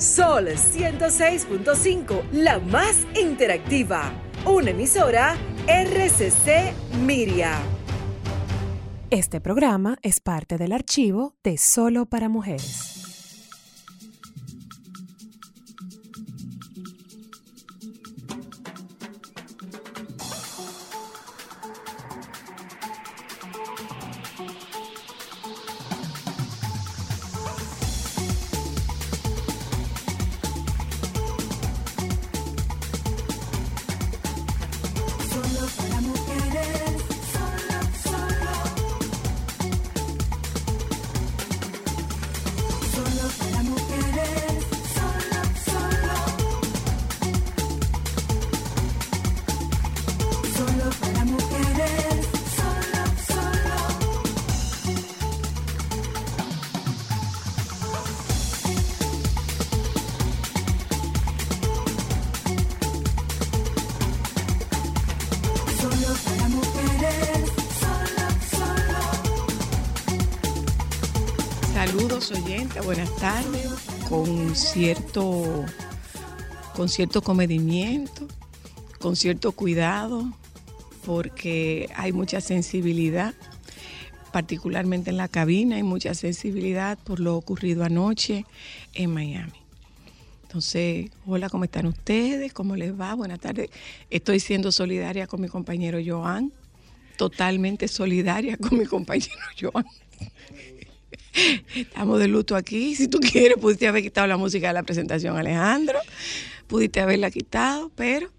Sol 106.5, la más interactiva. Una emisora RCC Miria. Este programa es parte del archivo de Solo para Mujeres. Cierto, con cierto comedimiento, con cierto cuidado, porque hay mucha sensibilidad, particularmente en la cabina, hay mucha sensibilidad por lo ocurrido anoche en Miami. Entonces, hola, ¿cómo están ustedes? ¿Cómo les va? Buenas tardes. Estoy siendo solidaria con mi compañero Joan, totalmente solidaria con mi compañero Joan. Estamos de luto aquí. Si tú quieres, pudiste haber quitado la música de la presentación, Alejandro. Pudiste haberla quitado, pero.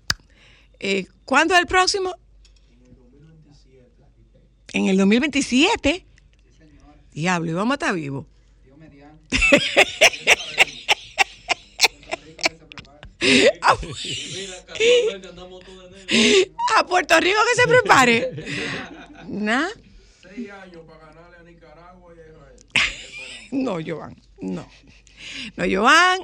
Eh, ¿Cuándo es el próximo? En el 2027. Diablo, y vamos a estar vivos. a Puerto Rico que se prepare. ¿Nah? Seis años para no, Joan, no. No, Joan,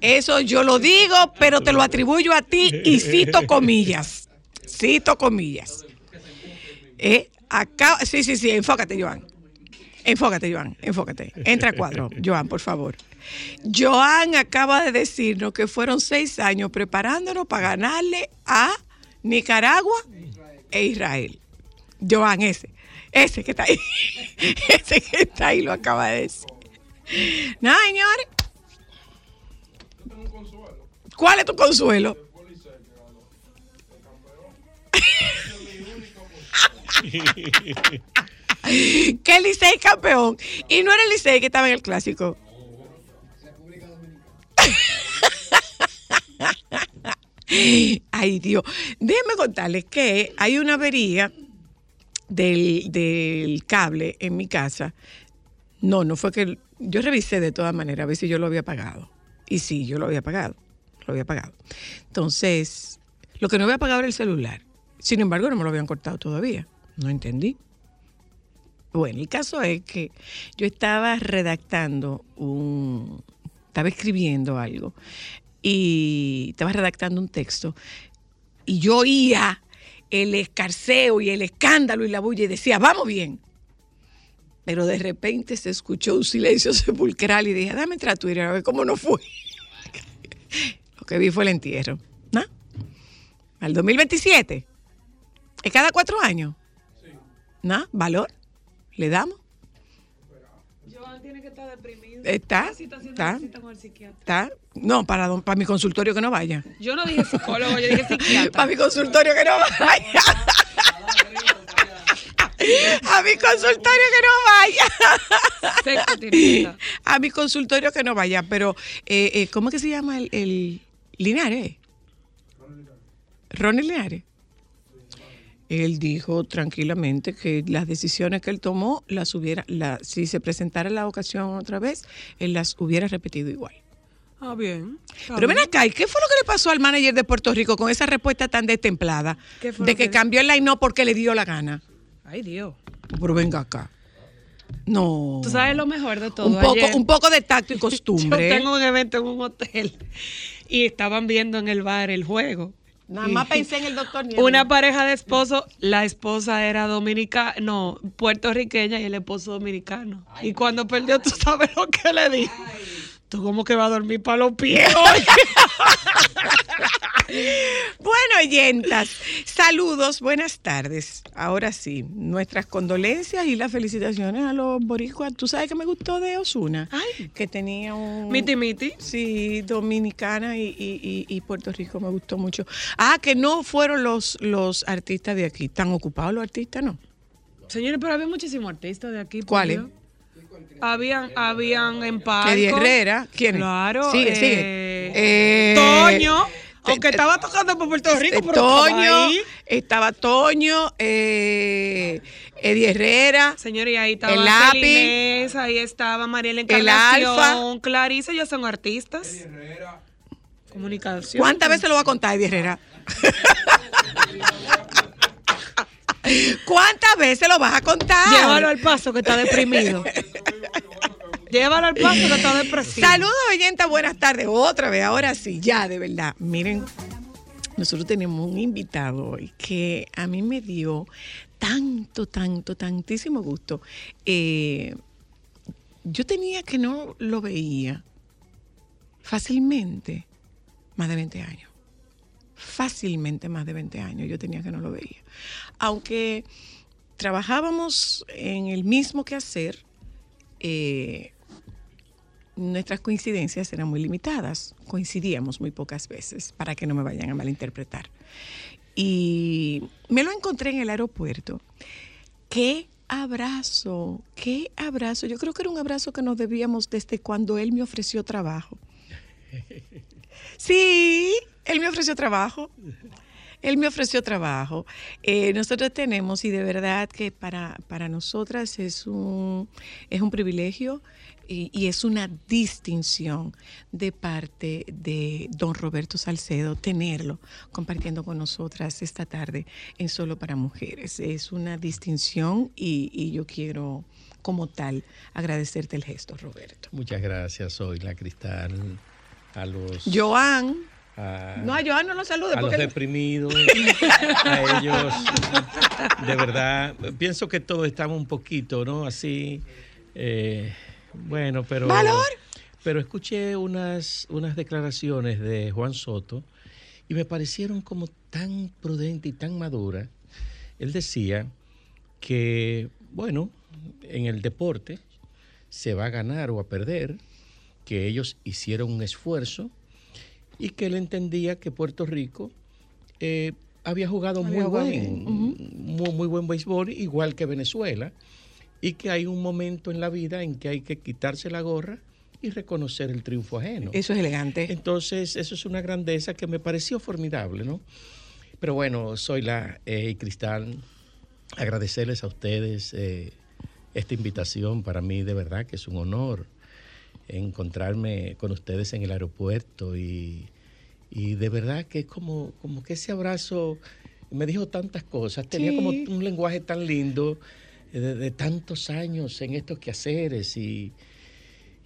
eso yo lo digo, pero te lo atribuyo a ti y cito comillas. Cito comillas. Eh, acá, sí, sí, sí, enfócate, Joan. Enfócate, Joan, enfócate. Entra a cuadro, Joan, por favor. Joan acaba de decirnos que fueron seis años preparándonos para ganarle a Nicaragua e Israel. Joan, ese, ese que está ahí, ese que está ahí lo acaba de decir. Nada, señores. ¿Cuál es tu consuelo? que el Licey campeón. Y no era el Licey que estaba en el clásico. Ay, Dios. Déjenme contarles que hay una avería del, del, cable en mi casa. No, no fue que yo revisé de todas maneras a ver si yo lo había pagado. Y sí, yo lo había pagado. Lo había pagado. Entonces, lo que no había pagado era el celular. Sin embargo, no me lo habían cortado todavía. No entendí. Bueno, el caso es que yo estaba redactando un. Estaba escribiendo algo. Y estaba redactando un texto. Y yo oía el escarceo y el escándalo y la bulla y decía, vamos bien pero de repente se escuchó un silencio sepulcral y dije, dame entrar a Twitter a ver cómo no fue. Lo que vi fue el entierro. ¿No? Al 2027. ¿Es cada cuatro años? Sí. ¿No? ¿Valor? ¿Le damos? Joan tiene que estar deprimido. ¿Está? ¿Está? ¿Está? No, para, para mi consultorio que no vaya. Yo no dije psicólogo, yo dije psiquiatra. para mi consultorio que no vaya. A mi consultorio que no vaya. A mi consultorio que no vaya. Pero, eh, eh, ¿cómo es que se llama el, el Linares? Ronnie Linares. Él dijo tranquilamente que las decisiones que él tomó, las hubiera, la, si se presentara la ocasión otra vez, él las hubiera repetido igual. Ah, bien. Pero ven acá, ¿y qué fue lo que le pasó al manager de Puerto Rico con esa respuesta tan destemplada? de que, cambió el line no porque le dio la gana. Ay, Dios. Pero venga acá. No. Tú sabes lo mejor de todo. Un poco, un poco de tacto y costumbre. Yo tengo un evento en un hotel y estaban viendo en el bar el juego. Nada más pensé en el doctor Una pareja de esposos, la esposa era dominicana, no, puertorriqueña y el esposo dominicano. y cuando perdió, tú sabes lo que le dije. Tú como que vas a dormir para los pies hoy. Bueno, oyentas, saludos, buenas tardes. Ahora sí, nuestras condolencias y las felicitaciones a los boricuas. ¿Tú sabes que me gustó de Osuna? Ay. Que tenía un... Miti miti. Sí, Dominicana y, y- y- y Puerto Rico me gustó mucho. Ah, que no fueron los, los artistas de aquí. ¿Tan ocupados los artistas, no? Señores, pero había muchísimos artistas de aquí. ¿Cuáles? Habían, habían en palco. Eddie Herrera. ¿Quién? Claro. Sigue, eh, sigue. Eh, Toño. Aunque estaba tocando por Puerto Rico, Eh, pero estaba Toño, ahí. estaba Toño, eh, Eddie Herrera, Señores, y ahí estaba El lápiz. Inés, ahí estaba Mariela El Encarnación, Alfa. Clarice, ellos son artistas. Comunicación. ¿Cuántas veces lo va a contar Eddie Herrera? ¿Cuántas veces lo vas a contar? Llévalo al paso que está deprimido. Llévalo al paso que está depresivo. Saludos, oyenta, buenas tardes. Otra vez, ahora sí, ya, de verdad. Miren, nosotros tenemos un invitado hoy que a mí me dio tanto, tanto, tantísimo gusto. Eh, yo tenía que no lo veía fácilmente más de 20 años. Fácilmente más de 20 años yo tenía que no lo veía. Aunque trabajábamos en el mismo quehacer, eh, nuestras coincidencias eran muy limitadas, coincidíamos muy pocas veces, para que no me vayan a malinterpretar. Y me lo encontré en el aeropuerto. ¡Qué abrazo! ¡Qué abrazo! Yo creo que era un abrazo que nos debíamos desde cuando él me ofreció trabajo. Sí, él me ofreció trabajo. Él me ofreció trabajo. Eh, nosotros tenemos, y de verdad que para, para nosotras es un, es un privilegio y, y es una distinción de parte de don Roberto Salcedo tenerlo compartiendo con nosotras esta tarde en Solo para Mujeres. Es una distinción y, y yo quiero como tal agradecerte el gesto, Roberto. Muchas gracias, soy la Cristal, a los... Joan. A- No, a Joan no lo salude a los deprimidos, a ellos, de verdad, pienso que todos estamos un poquito, ¿no? Así, eh, bueno, pero... ¿Valor? Pero escuché unas, unas declaraciones de Juan Soto y me parecieron como tan prudentes y tan maduras. Él decía que, bueno, en el deporte se va a ganar o a perder, que ellos hicieron un esfuerzo y que él entendía que Puerto Rico eh, había jugado muy jugado buen, bien, muy, muy buen béisbol, igual que Venezuela, y que hay un momento en la vida en que hay que quitarse la gorra y reconocer el triunfo ajeno. Eso es elegante. Entonces, eso es una grandeza que me pareció formidable, ¿no? Pero bueno, soy la eh, y Cristal, agradecerles a ustedes eh, esta invitación. Para mí, de verdad, que es un honor encontrarme con ustedes en el aeropuerto y, y de verdad que es como, como que ese abrazo me dijo tantas cosas, tenía Sí. como un lenguaje tan lindo eh, de, de tantos años en estos quehaceres y,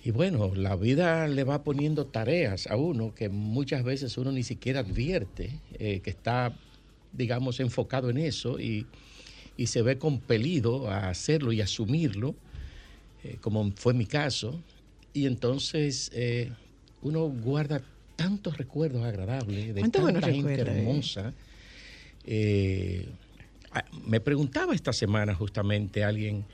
y bueno, la vida le va poniendo tareas a uno que muchas veces uno ni siquiera advierte eh, que está, digamos, enfocado en eso y, y se ve compelido a hacerlo y asumirlo, eh, como fue mi caso. Y entonces eh, uno guarda tantos recuerdos agradables de ¿Cuántos buenos tanta gente eh? hermosa. Eh, me preguntaba esta semana justamente alguien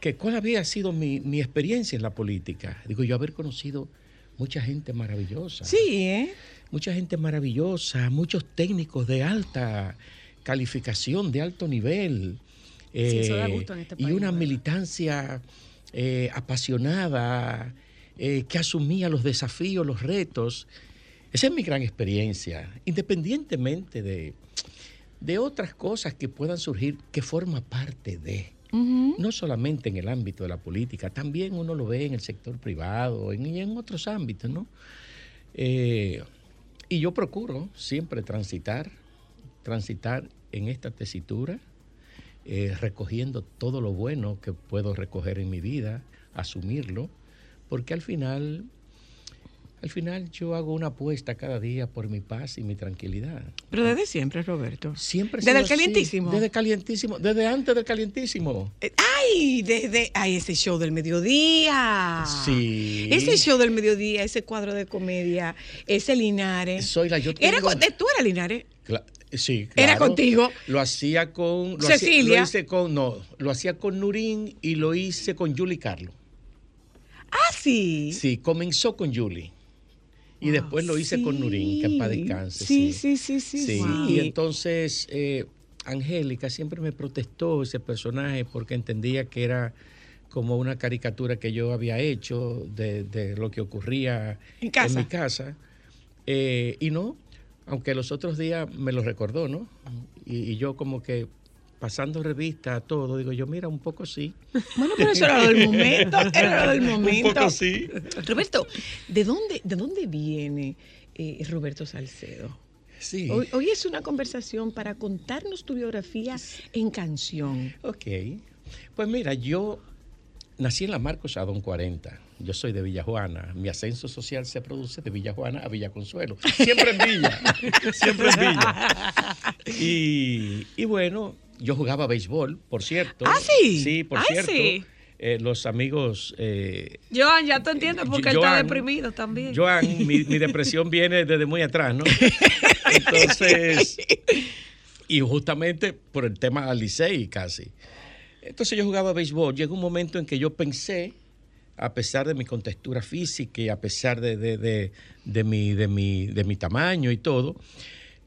que cuál había sido mi, mi experiencia en la política. Digo, yo haber conocido mucha gente maravillosa. Sí, ¿eh? Mucha gente maravillosa, muchos técnicos de alta calificación, de alto nivel. Sí, eso da gusto en este y país, una ¿verdad? militancia eh, apasionada, eh, que asumía los desafíos, los retos. Esa es mi gran experiencia, independientemente de, de otras cosas que puedan surgir, que forma parte de, no solamente en el ámbito de la política, también uno lo ve en el sector privado en- y en otros ámbitos, ¿no? Eh, y yo procuro siempre transitar, transitar en esta tesitura, eh, recogiendo todo lo bueno que puedo recoger en mi vida, asumirlo, porque al final al final yo hago una apuesta cada día por mi paz y mi tranquilidad. Pero desde siempre, Roberto. Siempre Desde el así, calientísimo. Desde calientísimo, desde antes del calientísimo. Eh, ¡Ay! Desde. ¡Ay, ese show del mediodía! Sí. Ese show del mediodía, ese cuadro de comedia, ese Linares. Soy la yo Era de- tú eras Linares. Cla- sí, Era contigo. Lo hacía con. Lo Cecilia. Hacía, lo hice con. No, lo hacía con Nurín y lo hice con Julie Carlo. Ah, sí. Sí, comenzó con Julie. Y después lo hice con Nurín, que en paz descanse. Sí, sí, sí, sí. Sí, y entonces eh, Angélica siempre me protestó ese personaje porque entendía que era como una caricatura que yo había hecho de, de lo que ocurría En casa. mi casa. Eh, y no, aunque los otros días me lo recordó, ¿no? Y, y yo como que pasando revista a todo, digo yo, mira, un poco sí. Bueno, pero eso era lo del momento. Era lo del momento. Un poco sí. Roberto, ¿de dónde, de dónde viene eh, Roberto Salcedo? Sí. Hoy, hoy es una conversación para contarnos tu biografía en canción. Ok. Pues mira, yo nací en la Marcos Adón 40. Yo soy de Villajuana. Mi ascenso social se produce de Villajuana a Villa Consuelo. Siempre en Villa. Siempre en Villa. Y, y bueno, yo jugaba béisbol, por cierto. ¿Ah, sí? Sí, por Ay, cierto. sí. Eh, los amigos. eh, Joan, ya te entiendo porque él está deprimido también. Joan, mi, mi depresión viene desde muy atrás, ¿no? Entonces, y justamente por el tema Licey casi. Entonces yo jugaba béisbol. Llegó un momento en que yo pensé, a pesar de mi contextura física y a pesar de, de- de- de mi, de, mi, de mi tamaño y todo,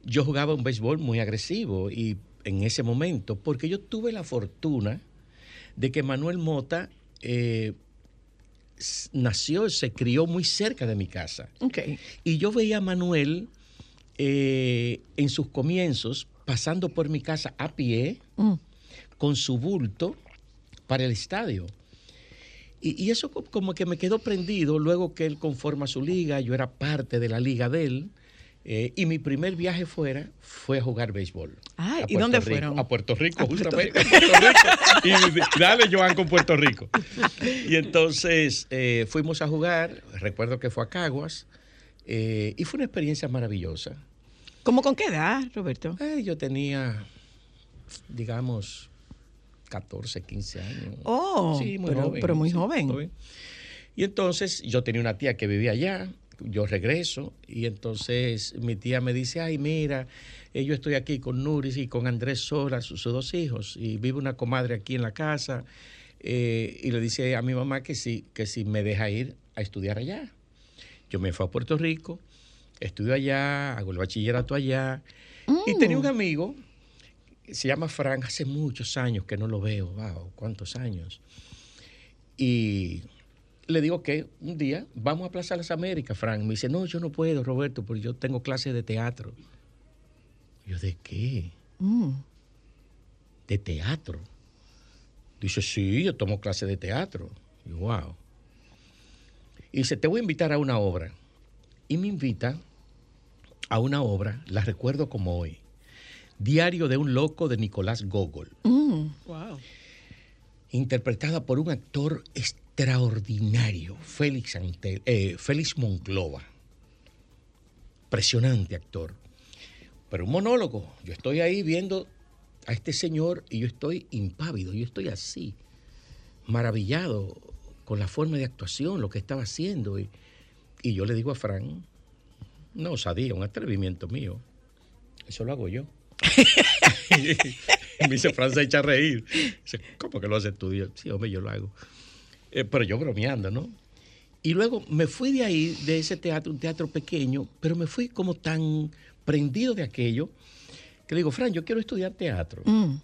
yo jugaba un béisbol muy agresivo y en ese momento, porque yo tuve la fortuna de que Manuel Mota eh, nació, se crió muy cerca de mi casa. Y yo veía a Manuel eh, en sus comienzos pasando por mi casa a pie Mm. con su bulto para el estadio. Y, y eso co- como que me quedó prendido luego que él conforma su liga, yo era parte de la liga de él. Eh, y mi primer viaje fuera fue a jugar béisbol. Ah, ¿y dónde Rico, fueron? A Puerto Rico, A Puerto justamente. Puerto Rico. Y dale, Joan, con Puerto Rico. Y entonces eh, fuimos a jugar, recuerdo que fue a Caguas, eh, y fue una experiencia maravillosa. ¿Cómo con qué edad, Roberto? Yo tenía, digamos, 14, 15 años. Oh, pero- pero muy joven. Y entonces yo tenía una tía que vivía allá, yo regreso y entonces mi tía me dice, ay, mira, eh, yo estoy aquí con Nuris y con Andrés Sola, sus, sus dos hijos, y vive una comadre aquí en la casa, eh, y le dice a mi mamá que sí, que si me deja ir a estudiar allá. Yo me fui a Puerto Rico, estudio allá, hago el bachillerato allá, y tenía un amigo, se llama Frank, hace muchos años que no lo veo, wow, cuántos años. Y le digo que un día vamos a Plaza Las Américas, Frank. Me dice, no, yo no puedo, Roberto, porque yo tengo clases de teatro. Yo, ¿de qué? Mm. ¿De teatro? Dice, sí, yo tomo clases de teatro. Y yo, wow. Y dice, te voy a invitar a una obra. Y me invita a una obra, la recuerdo como hoy. Diario de un loco de Nicolás Gogol. Mm. Wow. Interpretada por un actor extraordinario, Félix, Antel- eh, Monclova. Impresionante actor. Pero un monólogo. Yo estoy ahí viendo a este señor y yo estoy impávido, yo estoy así, maravillado con la forma de actuación, lo que estaba haciendo. Y, y yo le digo a Fran, no osadía, un atrevimiento mío. Eso lo hago yo. Me dice, Fran se echa a reír. Dice, ¿cómo que lo haces tú? Yo, sí, hombre, yo lo hago. Eh, pero yo bromeando, ¿no? Y luego me fui de ahí, de ese teatro, un teatro pequeño, pero me fui como tan prendido de aquello que le digo, Fran, yo quiero estudiar teatro. Mm.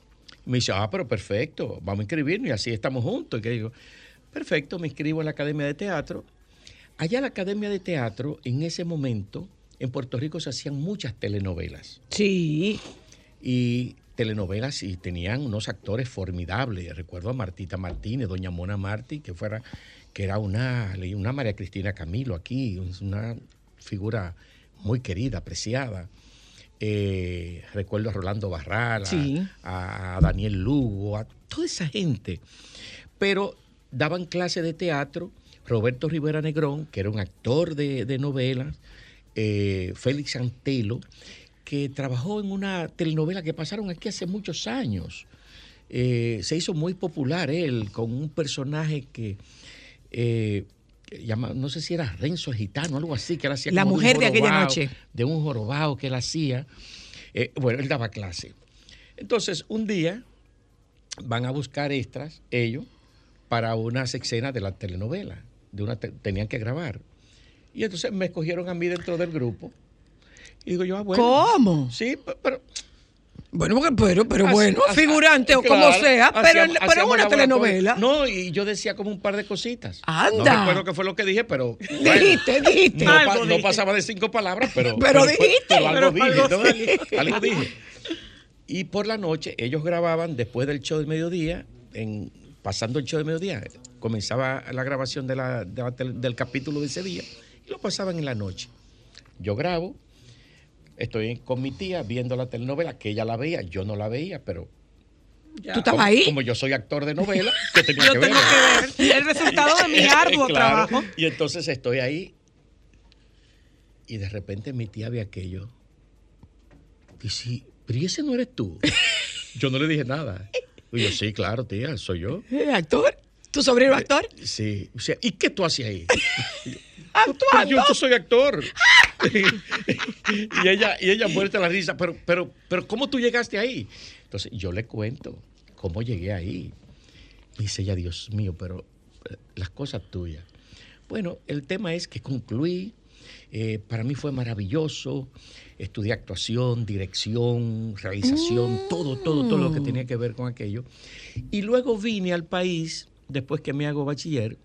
Me dice, ah, pero perfecto, vamos a inscribirnos y así estamos juntos. Y que digo, perfecto, me inscribo en la Academia de Teatro. Allá en la Academia de Teatro, en ese momento, en Puerto Rico se hacían muchas telenovelas Sí. y telenovelas y tenían unos actores formidables. Recuerdo a Martita Martínez, doña Mona Martí, que fuera que era una, una María Cristina Camilo aquí, una figura muy querida, apreciada. Eh, recuerdo a Rolando Barral, a- Sí. a, Daniel Lugo, a toda esa gente. Pero daban clase de teatro Roberto Rivera Negrón, que era un actor de, de novelas, eh, Félix Antelo, que trabajó en una telenovela que pasaron aquí hace muchos años. Eh, se hizo muy popular él con un personaje que eh, llama, no sé si era Renzo Gitano, algo así, que él hacía La como un mujer de aquella jorobado, noche. De un jorobado que él hacía. Eh, bueno, él daba clase. Entonces, un día van a buscar extras, ellos, para unas escenas de la telenovela. De una te- tenían que grabar. Y entonces me escogieron a mí dentro del grupo. Y digo yo, ah, bueno. ¿Cómo? Sí, pe- pero Bueno, porque- pero, pero bueno, así- figurante o como sea, pero, hacíamos- pero hacíamos una telenovela. No, y yo decía como un par de cositas. Anda. No recuerdo qué fue lo que dije, pero. bueno, Dijiste, dijiste. no, pa- Algo no dije. pasaba de cinco palabras, pero. Pero dijiste. algo Pero dije, algo ¿no? Algo dije. Y por la noche, ellos grababan después del show del mediodía, en, pasando el show del mediodía, comenzaba la grabación de la- de la tele- del capítulo de ese día y lo pasaban en la noche. Yo grabo, estoy con mi tía viendo la telenovela, que ella la veía, yo no la veía, pero ¿Tú estabas ahí? como yo soy actor de novela, que tenía Yo que tengo ver. que ver el resultado de mi arduo Claro. trabajo. Y entonces estoy ahí y de repente mi tía ve aquello. Dice, pero ¿y ese no eres tú? Yo no le dije nada. Y yo, sí, claro, tía, soy yo. ¿Eh, ¿Actor? ¿Tu sobrino actor? Sí. O sea, ¿y qué tú haces ahí? Actuando. yo, yo soy actor. y ella, y ella muerte la risa, pero, pero, pero ¿cómo tú llegaste ahí? Entonces yo le cuento cómo llegué ahí. Dice ella, Dios mío, pero eh, las cosas tuyas. Bueno, el tema es que concluí. eh, para mí fue maravilloso. Estudié actuación, dirección, realización, todo, todo, todo lo que tenía que ver con aquello. Y luego vine al país, después que me hago bachiller,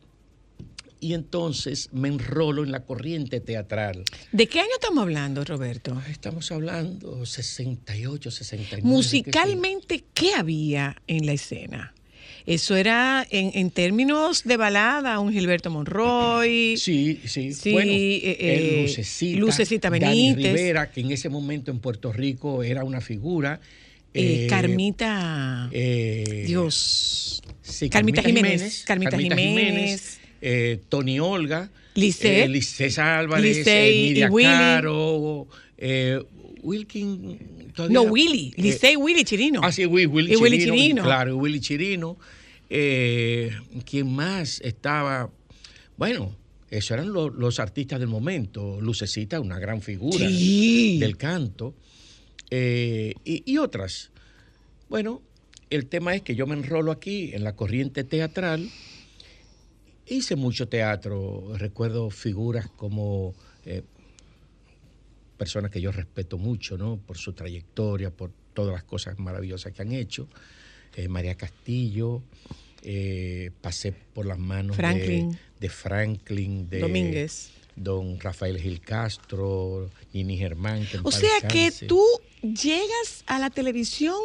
y entonces me enrolo en la corriente teatral. ¿De qué año estamos hablando, Roberto? Estamos hablando 68, 69. Musicalmente, ¿qué había en la escena? Eso era en, en términos de balada, un Gilberto Monroy. Sí, sí. Sí, bueno, eh, el eh, Lucecita, Lucecita Dani Benítez. Rivera, que en ese momento en Puerto Rico era una figura. eh, eh, Carmita. Dios. sí, Carmita Jiménez, Carmita Jiménez. Eh, Tony Olga. Lisset. eh, Lisset Álvarez. Eh, y. Caro. eh, Wilkin. todavía- No, Willy. eh, Licey Willy Chirino. Ah, sí, Willy, Willy Y Willy Chirino, Chirino. Claro, Willy Chirino. Eh, ¿Quién más estaba? Bueno, esos eran lo- los artistas del momento. Lucecita, una gran figura Sí. del canto. Eh, y, y otras. Bueno, el tema es que yo me enrolo aquí en la corriente teatral. Hice mucho teatro. Recuerdo figuras como eh, personas que yo respeto mucho, ¿no? Por su trayectoria, por todas las cosas maravillosas que han hecho. Eh, María Castillo, eh, pasé por las manos de- Franklin. De, Franklin, de Domínguez. don Rafael Gil Castro, Nini Germán. que O sea que tú llegas a la televisión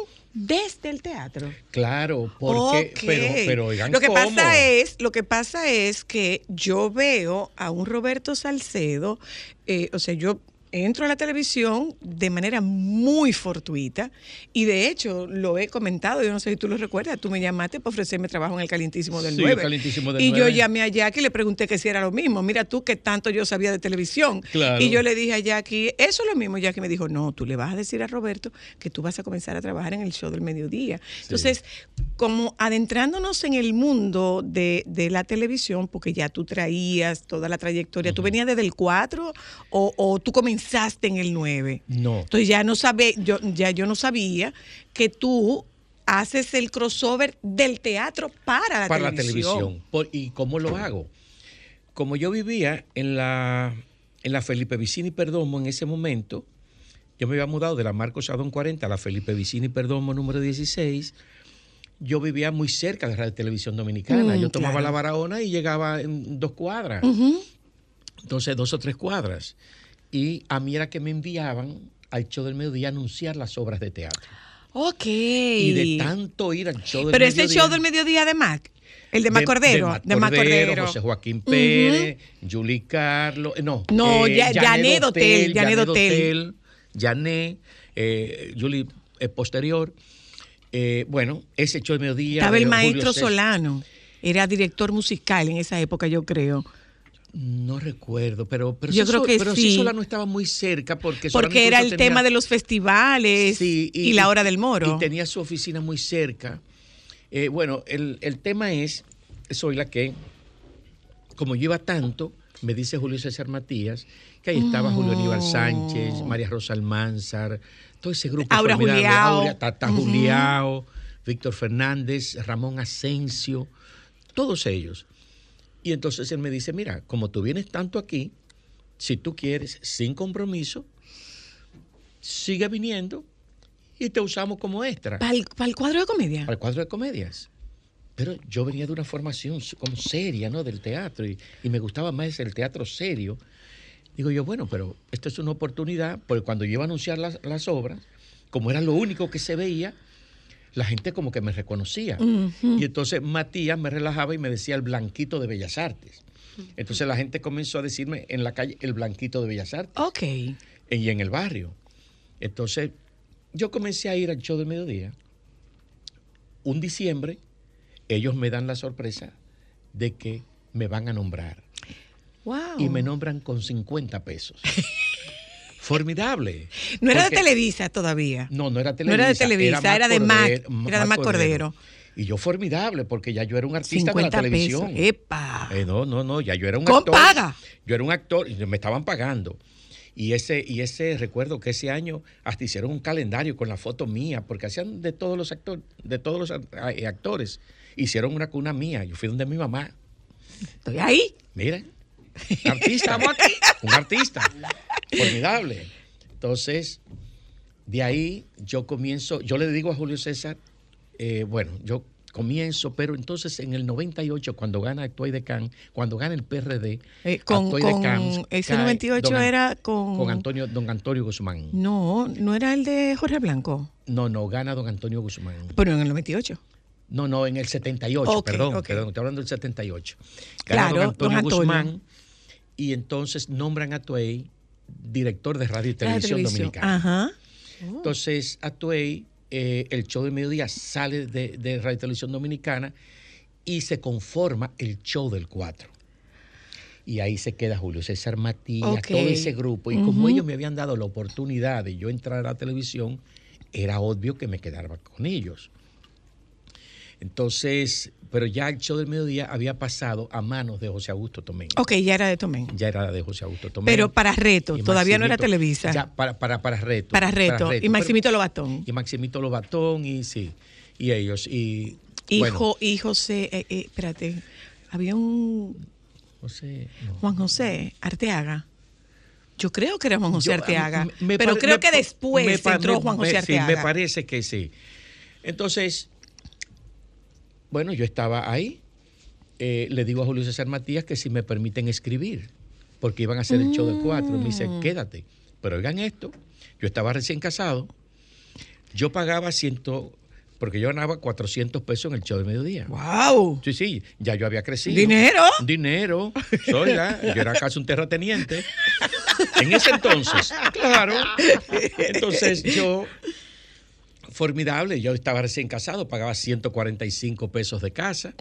desde el teatro. Claro, porque, Ok. pero, pero oigan, lo que ¿cómo? pasa es, lo que pasa es que yo veo a un Roberto Salcedo, eh, o sea, yo entro a la televisión de manera muy fortuita y de hecho lo he comentado, yo no sé si tú lo recuerdas, tú me llamaste para ofrecerme trabajo en el Calientísimo del Sí, 9. Calientísimo del y yo 9. llamé a Jackie y le pregunté que si era lo mismo. Mira tú que tanto yo sabía de televisión. Claro. Y yo le dije a Jackie, eso es lo mismo. Jackie me dijo, no, tú le vas a decir a Roberto que tú vas a comenzar a trabajar en el show del mediodía. Entonces, como adentrándonos en el mundo de, de la televisión, porque ya tú traías toda la trayectoria, ¿tú venías desde el 4 o, o tú comenzaste en el 9? No. Entonces ya no sabe, yo, ya yo no sabía que tú haces el crossover del teatro para la para la televisión. televisión. Por- ¿Y cómo lo hago? Como yo vivía en la, en la Felipe Vicini Perdomo en ese momento, yo me había mudado de la Marcos Adón 40 a la Felipe Vicini Perdomo número 16. Yo vivía muy cerca de Radio Televisión Dominicana. Mm, yo tomaba claro. la Barahona y llegaba en dos cuadras. Entonces, dos o tres cuadras. Y a mí era que me enviaban al show del mediodía a anunciar las obras de teatro. Ok. Y de tanto ir al show del Pero mediodía. ese show del mediodía de Mac, el de Mac Cordero, de, Mac Cordero. José Joaquín Pérez, Julie Carlos, eh, no. No, eh, Ya- Janet Dotel, Janet Janet, eh, Julie eh, posterior. Eh, bueno, ese show del mediodía. Estaba el de Julio maestro. Solano. era director musical en esa época, yo creo. No recuerdo, pero, pero, Yo creo que pero sí. Sola no estaba muy cerca porque Porque era el tenía- tema de los festivales Sí, y, la hora del moro. Y tenía su oficina muy cerca. Eh, bueno, el, el tema es, soy la que, como yo iba tanto, me dice Julio César Matías, que ahí estaba Julio Aníbal Sánchez, María Rosa Almanzar, todo ese grupo. Aura Juliao. Aura, Tata Juliao, Víctor Fernández, Ramón Asensio, todos ellos. Y entonces él me dice, mira, como tú vienes tanto aquí, si tú quieres, sin compromiso, sigue viniendo y te usamos como extra ¿Para el, cuadro de comedia? para el cuadro de comedias. Pero yo venía de una formación como seria, ¿no? Del teatro y, y me gustaba más el teatro serio. Digo yo, bueno, pero esto es una oportunidad, porque cuando yo iba a anunciar las, las obras, como era lo único que se veía, la gente como que me reconocía. Y entonces Matías me relajaba y me decía el blanquito de Bellas Artes. Entonces la gente comenzó a decirme en la calle el blanquito de Bellas Artes Ok. y en el barrio. Entonces, yo comencé a ir al show del mediodía. Un diciembre, ellos me dan la sorpresa de que me van a nombrar. Wow. Y me nombran con 50 pesos. Formidable. no era de Televisa todavía. No, no era No Televisa. era de Televisa, era de Mac, era de Mac Cordero. Y yo formidable, porque ya yo era un artista 50 de la televisión. pesos. ¡Epa! Eh, no, no, no, ya yo era un Con actor. paga. Yo era un actor y me estaban pagando. Y ese, y ese recuerdo que ese año hasta hicieron un calendario con la foto mía, porque hacían de todos los actores, de todos los eh, actores. Hicieron una cuna mía. Yo fui donde mi mamá. Estoy ahí. Miren, artista. Un artista. Formidable. Entonces, de ahí yo comienzo, yo le digo a Julio César, eh, bueno, yo comienzo, pero entonces en el 98, cuando gana Actuay de Can, cuando gana el PRD, Eh, con, Actuay de Can, ese cae 98 don An- era con... con Antonio, don Antonio Guzmán. No, no era el de Jorge Blanco. No, no, gana don Antonio Guzmán. Pero en el 98. No, no, en el 78, Ok, perdón, ok. perdón, estoy hablando del 78. Claro, don Antonio don Antonio. Guzmán y entonces nombran a Tuey director de radio y televisión televisión. dominicana. Ajá. Entonces, a Tuey, eh, el show del mediodía sale de, de radio y televisión dominicana y se conforma el show del 4. Y ahí se queda Julio César Matías, todo ese grupo. Y como ellos me habían dado la oportunidad de yo entrar a la televisión, era obvio que me quedara con ellos. Entonces, pero ya el show del mediodía había pasado a manos de José Augusto Tomén. Ok, ya era de Tomén. Ya era de José Augusto Tomén. Pero para reto, todavía no era Televisa. Ya, para, para, para reto. para reto. y pero- Maximito Lobatón. y Maximito Lobatón y sí, y ellos. Y, Y, bueno, y José, eh, eh, espérate, había un José, no. Juan José Arteaga. Yo creo que era Juan José Yo, Arteaga. me- me pero creo me- que después entró Juan José Arteaga. Sí, me parece que sí. Entonces, bueno, yo estaba ahí. eh, le digo a Julio César Matías que si me permiten escribir, porque iban a hacer el show del 4. Me dice, Mm. quédate. Pero oigan esto, yo estaba recién casado, yo pagaba ciento, porque yo ganaba 400 pesos en el show del mediodía. ¡Wow! Sí, sí, ya yo había crecido. ¿Dinero? Dinero. Soy la- yo era casi un terrateniente. En ese entonces, claro. Entonces yo, formidable, yo estaba recién casado, pagaba 145 pesos de casa,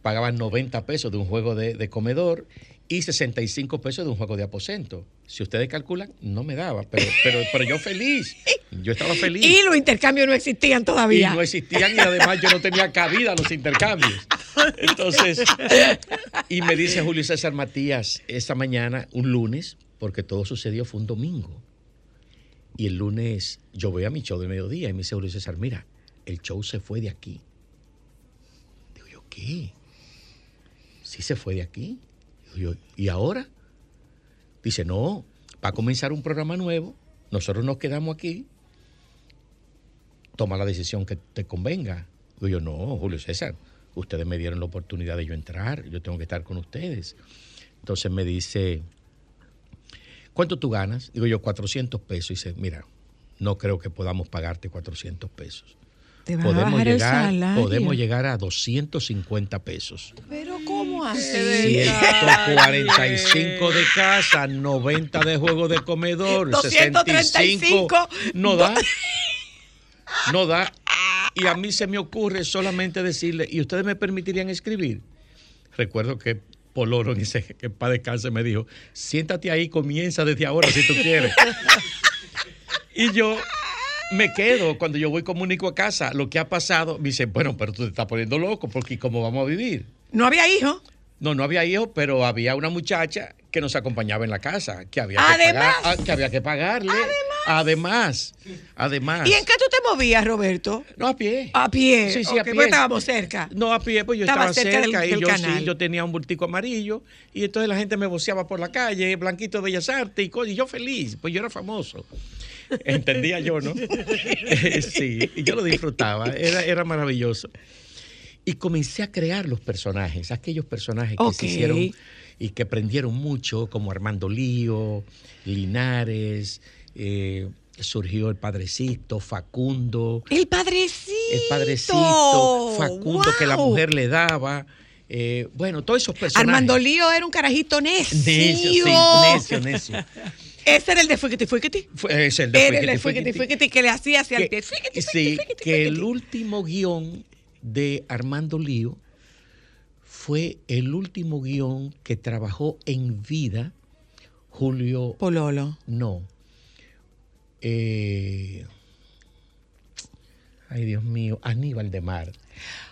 pagaba 90 pesos de un juego de, de comedor y 65 pesos de un juego de aposento. Si ustedes calculan, no me daba, pero, pero, pero yo feliz. Yo estaba feliz. Y los intercambios no existían Y todavía. no existían y además yo no tenía cabida a los intercambios. Entonces, y me dice Julio César Matías esta mañana, un lunes, porque todo sucedió, fue un domingo. Y el lunes yo voy a mi show de mediodía y me dice Julio César, mira, el show se fue de aquí. Digo yo, ¿qué? ¿Sí se fue de aquí? Yo, ¿y ahora? Dice, no, va a comenzar un programa nuevo, nosotros nos quedamos aquí, toma la decisión que te convenga. Digo yo, no, Julio César, ustedes me dieron la oportunidad de yo entrar, yo tengo que estar con ustedes. Entonces me dice, ¿cuánto tú ganas? Digo yo, 400 pesos. Y dice, mira, no creo que podamos pagarte 400 pesos. Te van a Podemos bajar el llegar, salario. podemos llegar a 250 pesos. Pero ¿cómo hace? 145 de casa, 90 de juego de comedor, 235 65 no da. No da. Y a mí se me ocurre solamente decirle, ¿y ustedes me permitirían escribir? recuerdo que Poloro, dice que para descanse, me dijo, siéntate ahí, comienza desde ahora si tú quieres. y yo me quedo cuando yo voy comunico a casa lo que ha pasado. Me dice, bueno, pero tú te estás poniendo loco porque ¿cómo vamos a vivir? No había hijo. No, no había hijos, pero había una muchacha que nos acompañaba en la casa, que había, Además. que, pagar- que, había que pagarle. Además. Además. ¿Y en qué tú te movías, Roberto? No, a pie. A pie. Sí, sí, Ok, a pie. pues estábamos cerca. No, a pie, pues yo Estaba estaba, cerca cerca, del- y del yo canal. sí, yo tenía un bultico amarillo y entonces la gente me voceaba por la calle, Blanquito de Bellas Artes y, yo feliz, pues yo era famoso. Entendía yo, ¿no? sí, yo lo disfrutaba, era, era maravilloso. Y comencé a crear los personajes, aquellos personajes que Ok. se hicieron y que prendieron mucho, como Armando Lío, Linares, eh, surgió el Padrecito, Facundo. El padrecito. El padrecito, Facundo que la mujer le daba. eh, bueno, todos esos personajes. Armando Lío era un carajito necio. Necio, sí, necio, necio. Ese era el de fueguiti, fueguiti. Fue, es el de Era el de que le hacía hacia el. Fueguiti, sí, que el último guion de Armando Lío fue el último guion que trabajó en vida Julio. Pololo. No. Eh, ay, Dios mío, Aníbal de Mar,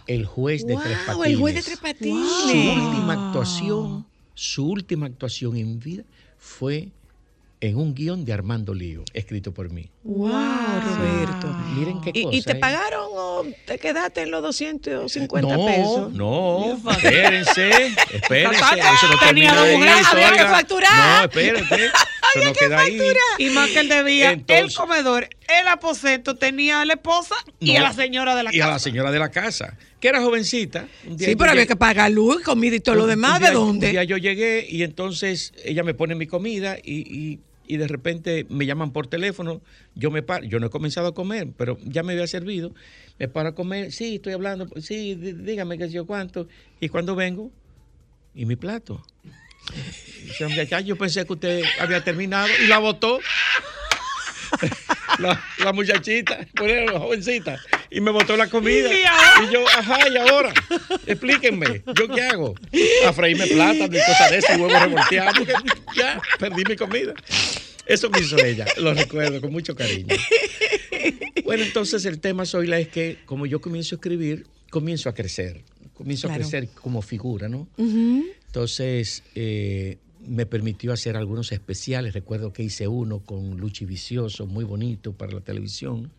el juez de Tres Wow, Patines. el juez de Tres Patines. Su última actuación, su última actuación en vida fue en un guion de Armando Lío, escrito por mí. Wow, Roberto. Miren qué ¿Y, cosa. y te ¿eh? pagaron o te quedaste en los 250 no, pesos? No, espérense, espérense. Factura. Eso no Tenía dos ahí, mujeres, había que facturar. No, espérate. Eso no queda ahí. Y más que él debía el comedor, el aposento tenía a la esposa y No, a la señora de la Y a casa. la señora de la casa, que era jovencita. Un día Sí, pero había llegué- que pagar luz, comida y todo lo demás. un día- ¿De dónde? Un día yo llegué y entonces ella me pone mi comida y, y- y de repente me llaman por teléfono. Yo me paro, yo no he comenzado a comer, pero ya me había servido. Me paro a comer, sí, estoy hablando, sí, dí- dígame qué sé yo cuánto. Y cuando vengo, y mi plato. Dice, "Hombre, ya yo pensé que usted había terminado y la botó. La, la muchachita, bueno, la jovencita, y me botó la comida. Y yo, ajá, ¿y ahora? Explíquenme, ¿yo qué hago? A freírme plata, de cosas de eso, y huevos revolteados, ya perdí mi comida. Eso me hizo ella, lo recuerdo con mucho cariño. Bueno, entonces el tema, Zoila, es que como yo comienzo a escribir, comienzo a crecer, comienzo Claro. a crecer como figura, ¿no? Entonces, eh, me permitió hacer algunos especiales. Recuerdo que hice uno con Luchi Vicioso, muy bonito para la televisión.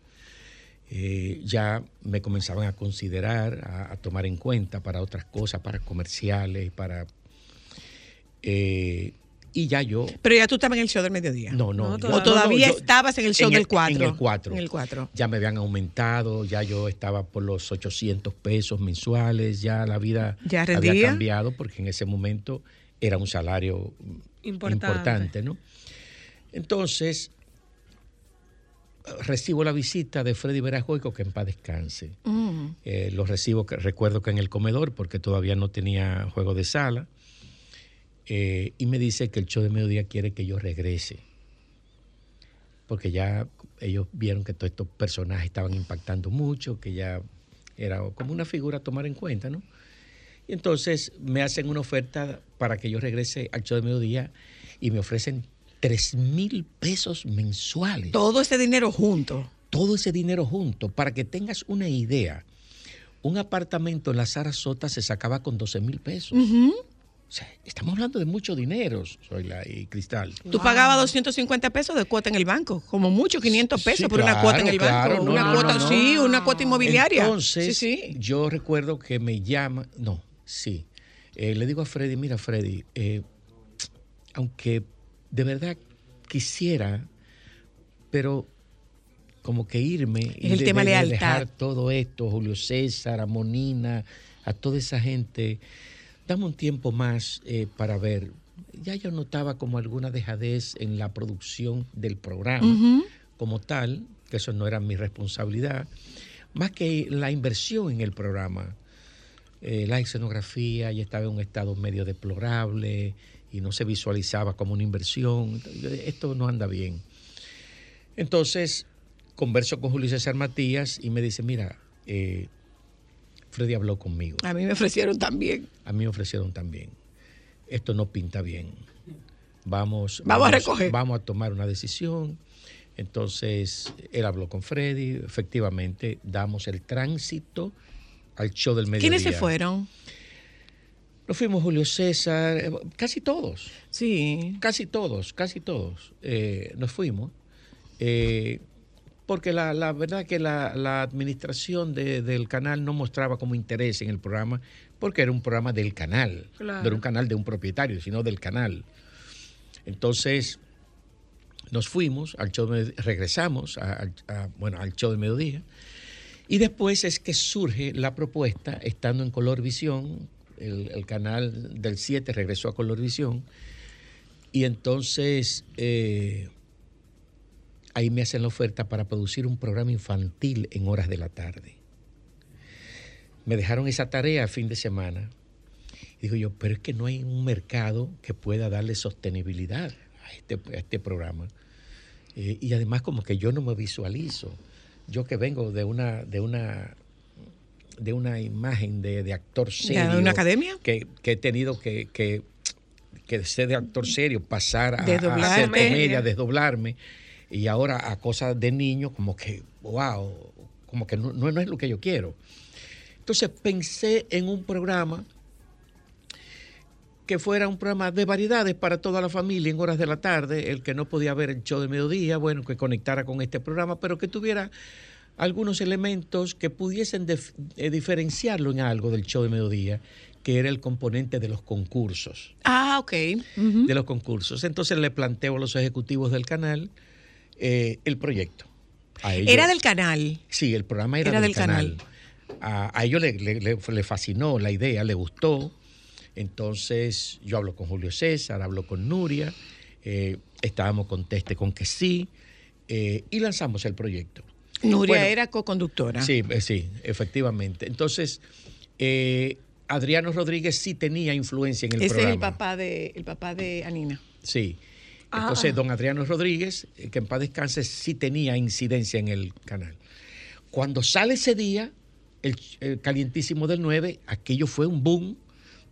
Eh, ya me comenzaban a considerar, a, a tomar en cuenta para otras cosas, para comerciales, para... eh, y ya yo... Pero ya tú estabas en el show del mediodía. No, no. No, yo- o todavía no, yo- estabas en el show en del el- 4. En el 4. En el 4. Ya me habían aumentado, ya yo estaba por los 800 pesos mensuales, ya la vida ¿Ya había cambiado porque en ese momento era un salario Importante. importante, ¿no? Entonces, recibo la visita de Freddy Verajoico, que en paz descanse. Mm. Eh, lo recibo, recuerdo que en el comedor, porque todavía no tenía juego de sala, eh, y me dice que el show de mediodía quiere que yo regrese, porque ya ellos vieron que todos estos personajes estaban impactando mucho, que ya era como una figura a tomar en cuenta, ¿no? Y entonces me hacen una oferta para que yo regrese al show de mediodía y me ofrecen 3 mil pesos mensuales Todo ese dinero junto. todo ese dinero junto. Para que tengas una idea, un apartamento en la Sarasota se sacaba con 12 mil pesos. O sea, estamos hablando de mucho dinero, Zoila y Cristal. Tú pagabas 250 pesos de cuota en el banco, como mucho, 500 pesos Sí, por una cuota en el claro, banco. no, una no, cuota, no, no. sí, una cuota inmobiliaria. Entonces, sí, sí. yo recuerdo que me llama, no, sí. Eh, le digo a Freddy, mira Freddy, eh, aunque de verdad quisiera, pero como que irme Es el tema dejar todo esto, Julio César, a Monina, a toda esa gente, dame un tiempo más eh, para ver. Ya yo notaba como alguna dejadez en la producción del programa como tal, que eso no era mi responsabilidad, más que la inversión en el programa. Eh, la escenografía ya estaba en un estado medio deplorable y no se visualizaba como una inversión. Esto no anda bien. Entonces, converso con Julio César Matías y me dice, mira, eh, Freddy habló conmigo. A mí me ofrecieron también. A mí me ofrecieron también. Esto no pinta bien. Vamos, Vamos a recoger. Vamos a tomar una decisión. Entonces, él habló con Freddy. Efectivamente, damos el tránsito al show del mediodía. ¿Quiénes se fueron? Nos fuimos Julio César, eh, casi todos. Sí. Casi todos, casi todos. eh, nos fuimos. Eh, porque la, la verdad que la, la administración de- del canal no mostraba como interés en el programa, porque era un programa del canal. Claro. No era un canal de un propietario, sino del canal. Entonces, nos fuimos al show, de- regresamos a- a- a- bueno, al show del mediodía. Y después es que surge la propuesta, estando en Colorvisión, el, el canal del 7 regresó a Colorvisión, y entonces eh, ahí me hacen la oferta para producir un programa infantil en horas de la tarde. Me dejaron esa tarea a fin de semana. Y digo yo, pero es que no hay un mercado que pueda darle sostenibilidad a este, a este programa. Eh, y además como que yo no me visualizo. Yo que vengo de una, de una, de una imagen de, de actor serio. ¿De una academia? Que, que he tenido que, que, que ser de actor serio, pasar a, a hacer comedia, desdoblarme. Y ahora a cosas de niño, como que, wow, como que no, no, no es lo que yo quiero. Entonces pensé en un programa que fuera un programa de variedades para toda la familia en horas de la tarde, el que no podía ver el show de mediodía, bueno, que conectara con este programa, pero que tuviera algunos elementos que pudiesen eh, diferenciarlo en algo del show de mediodía, que era el componente de los concursos Ah, ok. De los concursos. Entonces le planteo a los ejecutivos del canal eh, el proyecto. A ellos- Era del canal. Sí, el programa era, Era del, del canal. canal. A, a ellos le, le- le- le fascinó la idea, le gustó. Entonces yo hablo con Julio César, hablo con Nuria, eh, estábamos con Teste con que sí, eh, y lanzamos el proyecto. Nuria Bueno, era co-conductora. Sí, sí, efectivamente. Entonces, eh, Adriano Rodríguez sí tenía influencia en el Ese programa. es el papá de, el papá de Anina. Sí. Ah. Entonces, don Adriano Rodríguez, eh, que en paz descanse, sí tenía incidencia en el canal. Cuando sale ese día, el, el calientísimo del 9, aquello fue un boom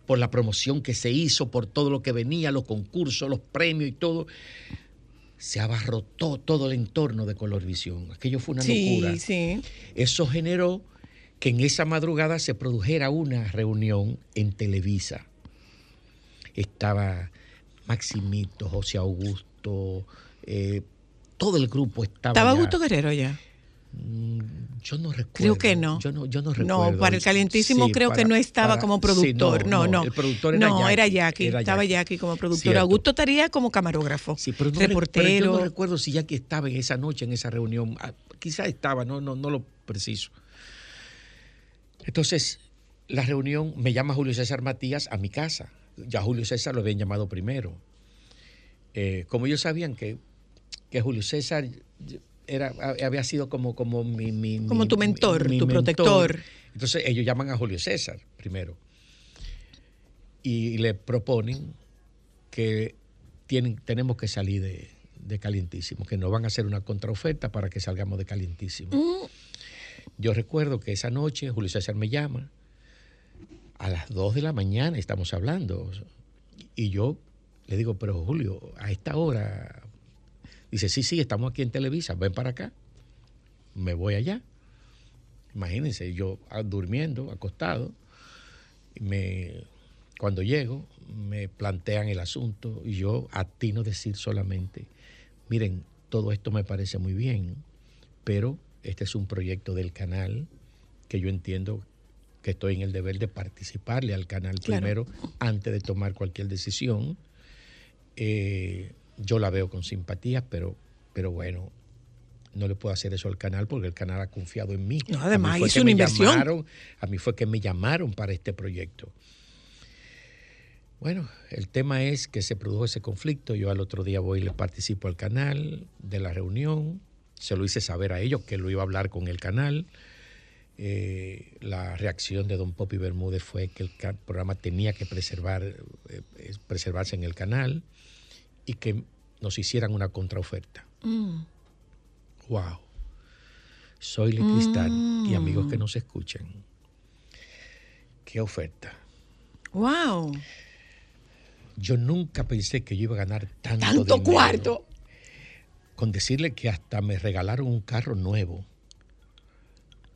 por la promoción que se hizo, por todo lo que venía, los concursos, los premios y todo. Se abarrotó todo el entorno de Colorvisión. Aquello fue una sí, locura. sí. Eso generó que en esa madrugada se produjera una reunión en Televisa. Estaba Maximito, José Augusto, eh, todo el grupo estaba. ¿Estaba. Augusto Guerrero ya? Mm, Yo no recuerdo. Creo que no. Yo no, yo no No, recuerdo. para el calientísimo Sí, creo que no estaba para- como sí, productor. no, no, El productor era No, Jackie, era Jackie. era estaba Jackie. Jackie como productor. Cierto. Augusto estaría como camarógrafo. Sí, pero, no re- reportero. pero yo no recuerdo si Jackie estaba en esa noche, en esa reunión. Ah, Quizás estaba, no, no, no lo preciso. Entonces, la reunión me llama Julio César Matías a mi casa. Ya Julio César lo habían llamado primero. Eh, como ellos sabían que, que Julio César era, había sido como, como mi, mi- Como tu mentor, mi tu mentor. protector. Entonces ellos llaman a Julio César primero y le proponen que tienen, tenemos que salir de, de calientísimo, que nos van a hacer una contraoferta para que salgamos de calientísimo. Mm. Yo recuerdo que esa noche Julio César me llama, a las 2 de la mañana estamos hablando, y yo le digo, pero Julio, a esta hora, dice, sí, sí, estamos aquí en Televisa, ven para acá, me voy allá. Imagínense, yo ah, durmiendo, acostado, me, cuando llego, me plantean el asunto y yo atino decir solamente, miren, todo esto me parece muy bien, pero este es un proyecto del canal que yo entiendo que estoy en el deber de participarle al canal Claro. primero antes de tomar cualquier decisión. Eh, yo la veo con simpatía, pero, pero bueno, no le puedo hacer eso al canal porque el canal ha confiado en mí. No, mí además, hizo que una inversión. llamaron- a mí fue que me llamaron para este proyecto. Bueno, el tema es que se produjo ese conflicto. Yo al otro día voy y le participo al canal de la reunión. Se lo hice saber a ellos que lo iba a hablar con el canal. Eh, la reacción de don Popi Bermúdez fue que el programa tenía que preservar, eh, preservarse en el canal y que nos hicieran una contraoferta. Mm. Wow. Soy Le Cristal y amigos que nos escuchan. qué oferta. Wow. Yo nunca pensé que yo iba a ganar tanto, Tanto dinero. cuarto. Con decirle que hasta me regalaron un carro nuevo.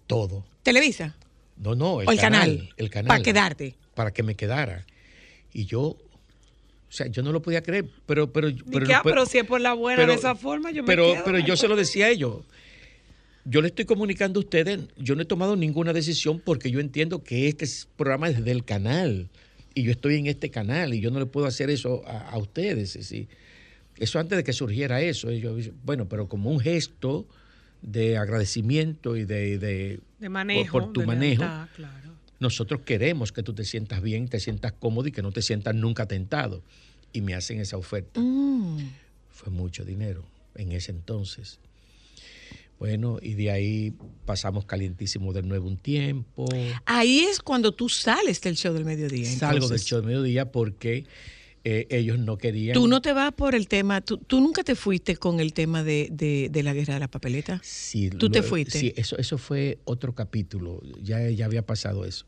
Todo. Televisa. No, no, el, o el canal, canal. El canal. Para quedarte. Para que me quedara. Y yo, o sea, yo no lo podía creer, pero, pero, pero, Pero, pero si es por la buena de esa forma, yo pero, me quedo. pero yo se lo decía a ellos. Yo le estoy comunicando a ustedes, yo no he tomado ninguna decisión porque yo entiendo que este es- programa es del canal y yo estoy en este canal y yo no le puedo hacer eso a, a ustedes. Eso antes de que surgiera eso. yo, bueno, pero como un gesto de agradecimiento y de, de- de manejo. por, por tu de manejo, lealtad, claro. nosotros queremos que tú te sientas bien, te sientas cómodo y que no te sientas nunca tentado. Y me hacen esa oferta. Mm. Fue mucho dinero en ese entonces. Bueno, y de ahí pasamos calientísimo de nuevo un tiempo. Ahí es cuando tú sales del show del mediodía. Salgo del show de mediodía porque eh, ellos no querían. Tú no te vas por el tema, tú, tú nunca te fuiste con el tema de, de- de la guerra de la papeleta. Sí, ¿Tú te fuiste? Sí, eso, eso fue otro capítulo. Ya, ya había pasado eso.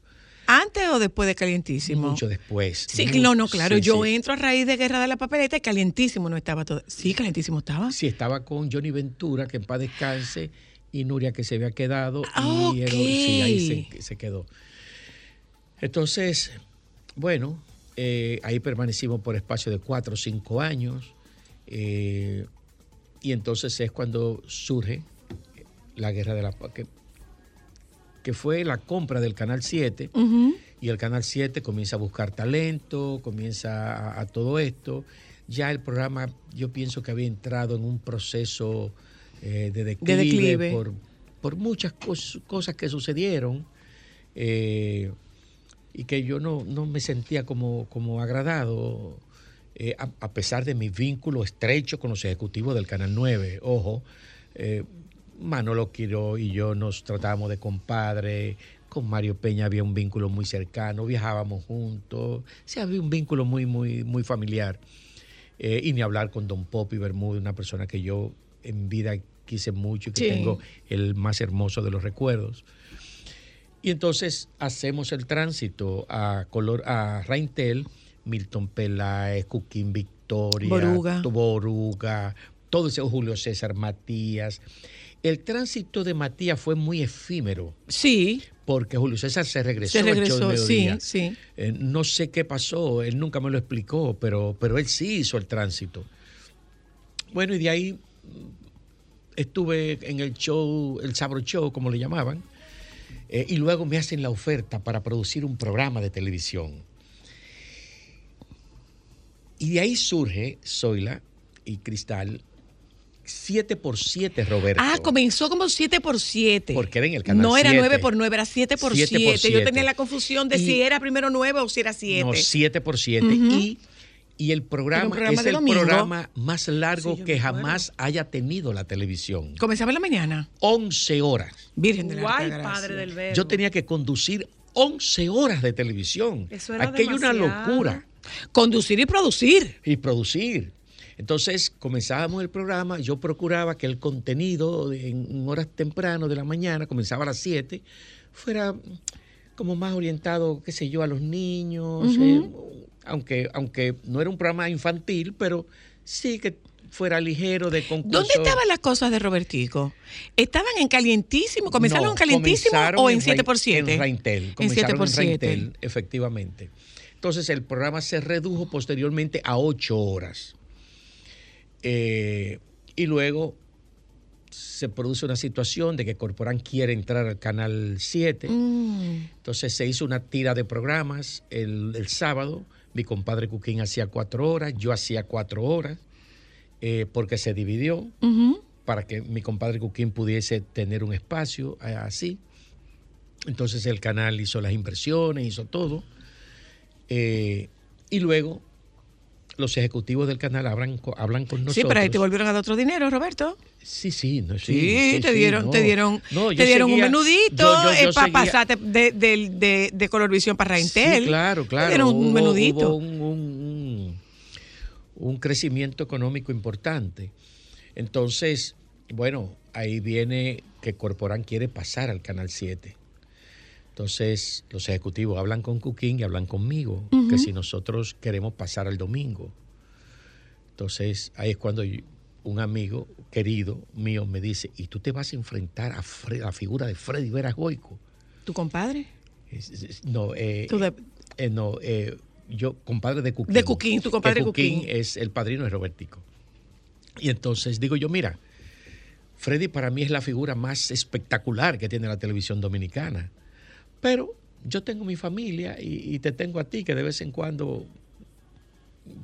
¿Antes o después de Calientísimo? Mucho después. Sí, Mucho- no, no, claro. sí, yo sí. entro a raíz de Guerra de la Papeleta y Calientísimo no estaba todo. Sí, Calientísimo estaba. Sí, estaba con Johnny Ventura, que en paz descanse, y Nuria, que se había quedado. Ah, y Ero- ok. sí, ahí se, se quedó. Entonces, bueno, eh, ahí permanecimos por espacio de cuatro o cinco años. eh, y entonces es cuando surge la guerra de la que, que fue la compra del Canal 7 Ujú. y el Canal 7 comienza a buscar talento, comienza a, a todo esto. Ya el programa, yo pienso que había entrado en un proceso eh, de declive, declive. Por, por muchas cos- cosas que sucedieron eh, y que yo no, no me sentía como, como agradado, eh, a, a pesar de mi vínculo estrecho con los ejecutivos del Canal 9. Ojo, eh, Manolo Quiro y yo nos tratábamos de compadre, con Mario Peña había un vínculo muy cercano, viajábamos juntos, sí, había un vínculo muy, muy, muy familiar. Eh, y ni hablar con Don Popi Bermúdez, una persona que yo en vida quise mucho y que Sí. tengo el más hermoso de los recuerdos. Y entonces hacemos el tránsito a, color, a Raintel, Milton Peláez, Cuquín Victoria, Boruga. Boruga, todo ese Julio César Matías. El tránsito de Matías fue muy efímero Sí, porque Julio César se regresó, se al show regresó. Sí, sí. Eh, no sé qué pasó, él nunca me lo explicó, pero, pero él sí hizo el tránsito. Bueno, y de ahí mm, estuve en el show, el Sabro Show, como le llamaban, eh, y luego me hacen la oferta para producir un programa de televisión. Y de ahí surge Zoila y Cristal 7 por 7 Roberto. Ah, comenzó como 7 por 7 Porque era en el canal No era 7. 9 por 9, era 7 por 7 por 7 Yo 7. tenía la confusión de Y- si era primero 9 o si era 7. No, 7 por 7. Ujú. y, y el programa, es el domingo. programa más largo Sí, que jamás haya tenido la televisión. Comenzaba en la mañana. 11 horas. Virgen de la Guay, padre del verbo. Yo tenía que conducir 11 horas de televisión. Eso era Aquello una demasiado. locura. Conducir y producir. Y producir. Entonces comenzábamos el programa, yo procuraba que el contenido en horas tempranas de la mañana, comenzaba a las 7, fuera como más orientado, qué sé yo, a los niños, eh, aunque, aunque no era un programa infantil, pero sí que fuera ligero de concurso. ¿Dónde estaban las cosas de Robertico? ¿Estaban en calientísimo? ¿Comenzaron No, en calientísimo comenzaron o en Rain- 7 por 7 En Raintel. En Comenzaron 7 por en 7 Raintel, efectivamente. Entonces el programa se redujo posteriormente a ocho horas. Eh, y luego se produce una situación de que Corporán quiere entrar al canal 7. Mm. Entonces se hizo una tira de programas el, el sábado. Mi compadre Cuquín hacía cuatro horas, yo hacía cuatro horas, eh, porque se dividió para que mi compadre Cuquín pudiese tener un espacio eh, así. Entonces el canal hizo las inversiones, hizo todo. Eh, y luego los ejecutivos del canal hablan, hablan con nosotros. Sí, pero ahí te volvieron a dar otro dinero, Roberto. Sí, sí, no, sí, Sí, te dieron, no. te dieron, No, te dieron seguía- un menudito yo para pasarte de, de, de, de Colorvisión para Raintel. Sí, claro, claro. Te dieron un Hubo- menudito. hubo un, un- un- un crecimiento económico importante. Entonces, bueno, ahí viene que Corporán quiere pasar al Canal 7. Entonces los ejecutivos hablan con Cuquín y hablan conmigo, que si nosotros queremos pasar al domingo. Entonces ahí es cuando yo- un amigo querido mío me dice, ¿y tú te vas a enfrentar a, Fre- la figura de Freddy Vera Goico? ¿Tu compadre? Es- es- No, eh, de- eh, no eh, yo, compadre de Cuquín. De Cuquín, tu compadre Cuquín Cuquín. es el padrino de Robertico. Y entonces digo yo, mira, Freddy para mí es la figura más espectacular que tiene la televisión dominicana. Pero yo tengo mi familia y, y te tengo a ti que de vez en cuando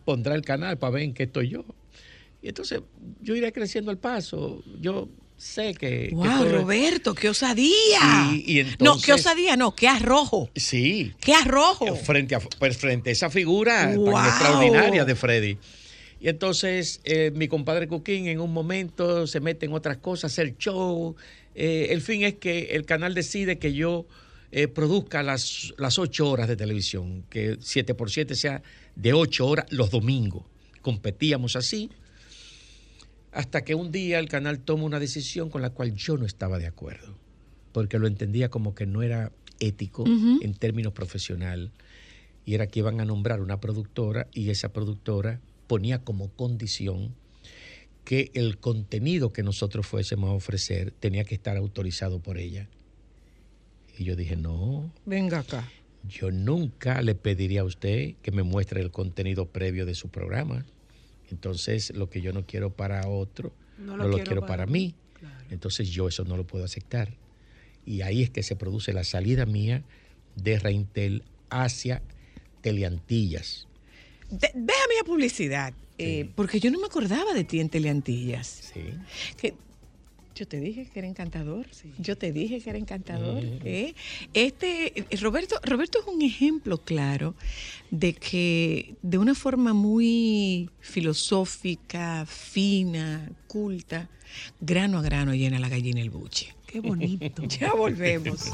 pondrá el canal para ver en qué estoy yo. Y entonces yo iré creciendo al paso. Yo sé que... que ¡Wow, todo- Roberto! ¡Qué osadía! Y- y no, qué osadía, no, qué arrojo. Sí. ¡Qué arrojo! frente a, pues, frente a esa figura tan extraordinaria de Freddy. Y entonces eh, mi compadre Cuquín en un momento se mete en otras cosas, hacer show. Eh, el fin es que el canal decide que yo eh, produzca las, las ocho horas de televisión, que 7 por 7 sea de ocho horas los domingos. Competíamos así hasta que un día el canal toma una decisión con la cual yo no estaba de acuerdo, porque lo entendía como que no era ético en términos profesional, y era que iban a nombrar una productora y esa productora ponía como condición que el contenido que nosotros fuésemos a ofrecer tenía que estar autorizado por ella. Y yo dije, no, Venga acá. yo nunca le pediría a usted que me muestre el contenido previo de su programa. Entonces, lo que yo no quiero para otro, no lo, quiero, para, mí. Entonces, yo eso no lo puedo aceptar. Y ahí es que se produce la salida mía de Reintel hacia Teleantillas. De- déjame la publicidad, eh, porque yo no me acordaba de ti en Teleantillas. Sí. Que yo te dije que era encantador. Yo te dije que era encantador. ¿eh? Este eh, Roberto, Roberto es un ejemplo claro de que de una forma muy filosófica, fina, culta, grano a grano llena la gallina el buche. Qué bonito. Ya volvemos.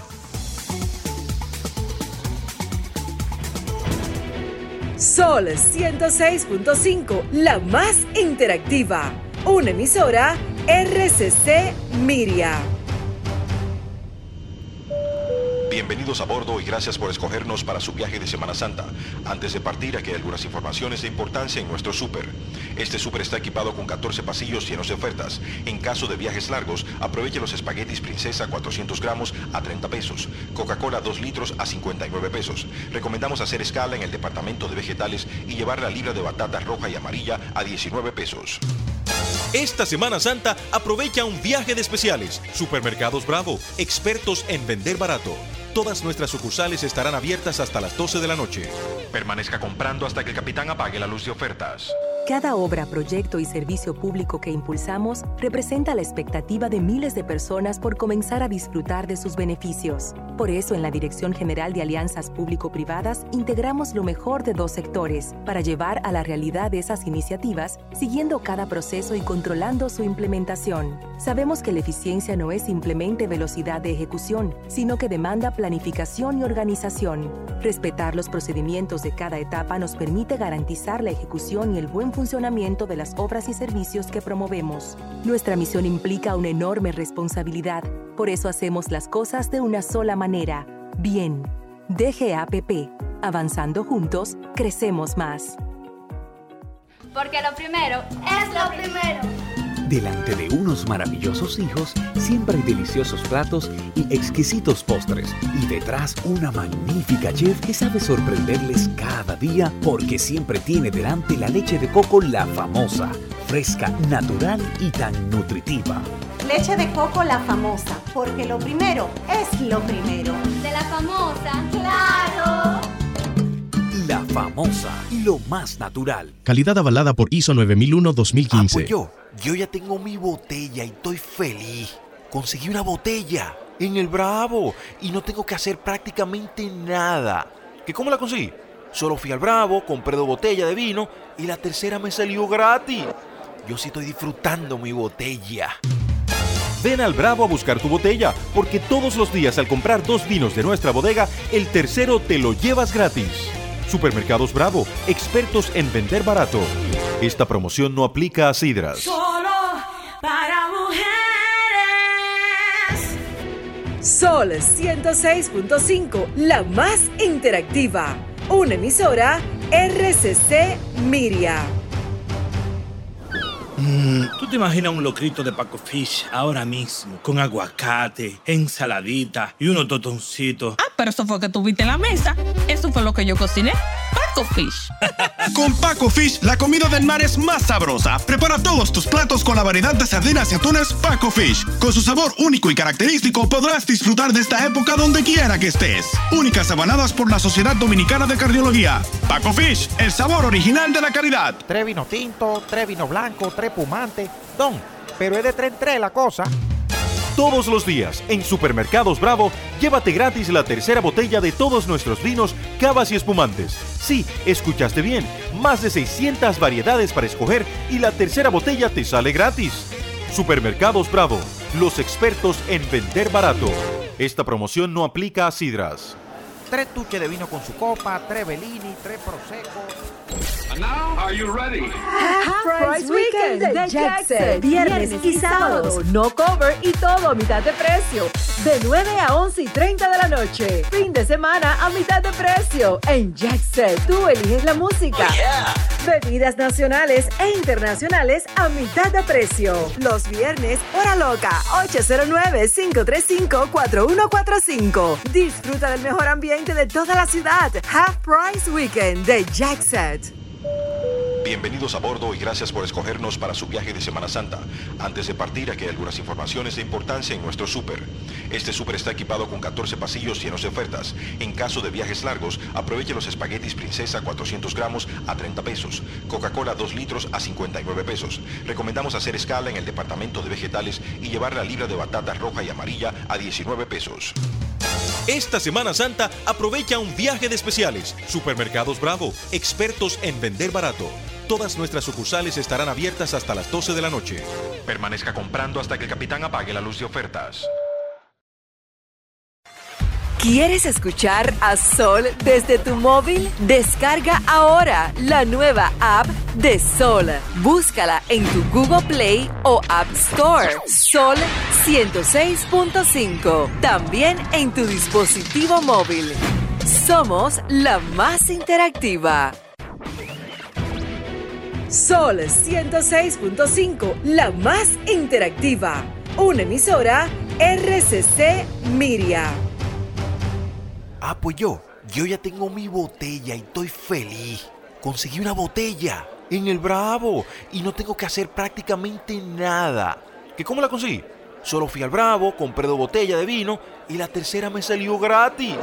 Sol 106.5, la más interactiva. Una emisora RCC Miria. Bienvenidos a bordo y gracias por escogernos para su viaje de Semana Santa. Antes de partir, aquí hay algunas informaciones de importancia en nuestro súper. Este súper está equipado con 14 pasillos llenos de ofertas. En caso de viajes largos, aproveche los espaguetis princesa 400 gramos a 30 pesos. Coca-Cola 2 litros a 59 pesos. Recomendamos hacer escala en el departamento de vegetales y llevar la libra de batata roja y amarilla a 19 pesos. Esta Semana Santa aprovecha un viaje de especiales. Supermercados Bravo, expertos en vender barato. Todas nuestras sucursales estarán abiertas hasta las 12 de la noche. Permanezca comprando hasta que el capitán apague la luz de ofertas. Cada obra, proyecto y servicio público que impulsamos representa la expectativa de miles de personas por comenzar a disfrutar de sus beneficios. Por eso, en la Dirección General de Alianzas Público-Privadas, integramos lo mejor de dos sectores para llevar a la realidad esas iniciativas, siguiendo cada proceso y controlando su implementación. Sabemos que la eficiencia no es simplemente velocidad de ejecución, sino que demanda planificación y organización. Respetar los procedimientos de cada etapa nos permite garantizar la ejecución y el buen funcionamiento de las obras y servicios que promovemos. Nuestra misión implica una enorme responsabilidad, por eso hacemos las cosas de una sola manera, bien. DGAPP, avanzando juntos, crecemos más. Porque lo primero es lo primero. Delante de unos maravillosos hijos, siempre hay deliciosos platos y exquisitos postres. Y detrás una magnífica chef que sabe sorprenderles cada día porque siempre tiene delante la leche de coco la famosa, fresca, natural y tan nutritiva. Leche de coco la famosa, porque lo primero es lo primero. De la famosa, claro. Famosa, lo más natural. Calidad avalada por ISO 9001-2015. pues yo, yo ya tengo mi botella y estoy feliz. Conseguí una botella en el Bravo y no tengo que hacer prácticamente nada. ¿Que cómo la conseguí? Solo fui al Bravo, compré dos botellas de vino y la tercera me salió gratis. Yo sí estoy disfrutando mi botella. Ven al Bravo a buscar tu botella, porque todos los días al comprar dos vinos de nuestra bodega, el tercero te lo llevas gratis. Supermercados Bravo, expertos en vender barato. Esta promoción no aplica a sidras. Solo para mujeres. Sol Sol 106.5, la más interactiva. Una emisora RCC Miria. Mm, ¿Tú te imaginas un locrito de Paco Fish ahora mismo? Con aguacate, ensaladita y unos totoncitos. Ah, pero eso fue que tuviste en la mesa. Eso fue lo que yo cociné. Paco Fish. Con Paco Fish, la comida del mar es más sabrosa. Prepara todos tus platos con la variedad de sardinas y atunes Paco Fish. Con su sabor único y característico podrás disfrutar de esta época donde quiera que estés. Únicas abanadas por la Sociedad Dominicana de Cardiología. Paco Fish, el sabor original de la calidad. Tres vino tinto, tres vino blanco, tres pumante. Don, pero es de tres en tres la cosa. Todos los días, en Supermercados Bravo, llévate gratis la tercera botella de todos nuestros vinos, cavas y espumantes. Sí, escuchaste bien, más de 600 variedades para escoger y la tercera botella te sale gratis. Supermercados Bravo, los expertos en vender barato. Esta promoción no aplica a sidras. Tres tuches de vino con su copa, tres Bellini, tres Prosecco. Now, are you ready? Half Price Weekend de Jackson. Viernes y sábado. No cover y todo a mitad de precio. De 9 a 11 y 30 de la noche. Fin de semana a mitad de precio. En Jackson, tú eliges la música. Bebidas nacionales e internacionales a mitad de precio. Los viernes, hora loca. 809-535-4145. Disfruta del mejor ambiente de toda la ciudad. Half Price Weekend de Jackson. Bienvenidos a bordo y gracias por escogernos para su viaje de Semana Santa. Antes de partir, aquí hay algunas informaciones de importancia en nuestro súper. Este súper está equipado con 14 pasillos llenos de ofertas. En caso de viajes largos, aproveche los espaguetis Princesa 400 gramos a 30 pesos. Coca-Cola 2 litros a 59 pesos. Recomendamos hacer escala en el departamento de vegetales y llevar la libra de batata roja y amarilla a 19 pesos. Esta Semana Santa aprovecha un viaje de especiales. Supermercados Bravo, expertos en vender barato. Todas nuestras sucursales estarán abiertas hasta las 12 de la noche. Permanezca comprando hasta que el capitán apague la luz de ofertas. ¿Quieres escuchar a Sol desde tu móvil? Descarga ahora la nueva app de Sol. Búscala en tu Google Play o App Store. Sol 106.5. También en tu dispositivo móvil. Somos la más interactiva. Sol 106.5, la más interactiva. Una emisora RCC Miria. Ah, pues yo, yo ya tengo mi botella y estoy feliz. Conseguí una botella en el Bravo y no tengo que hacer prácticamente nada. ¿Que cómo la conseguí? Solo fui al Bravo, compré dos botellas de vino y la tercera me salió gratis.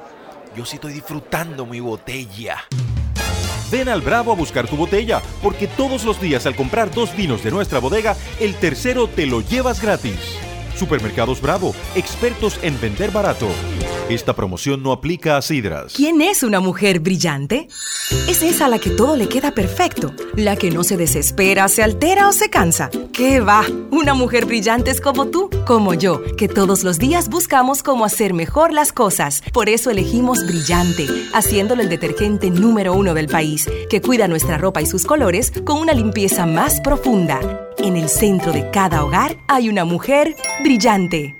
Yo sí estoy disfrutando mi botella. Ven al Bravo a buscar tu botella, porque todos los días al comprar dos vinos de nuestra bodega, el tercero te lo llevas gratis. Supermercados Bravo, expertos en vender barato. Esta promoción no aplica a sidras. ¿Quién es una mujer brillante? Es esa a la que todo le queda perfecto, la que no se desespera, se altera o se cansa. ¿Qué va? Una mujer brillante es como tú, como yo, que todos los días buscamos cómo hacer mejor las cosas. Por eso elegimos Brillante, haciéndolo el detergente número uno del país, que cuida nuestra ropa y sus colores con una limpieza más profunda. En el centro de cada hogar hay una mujer brillante.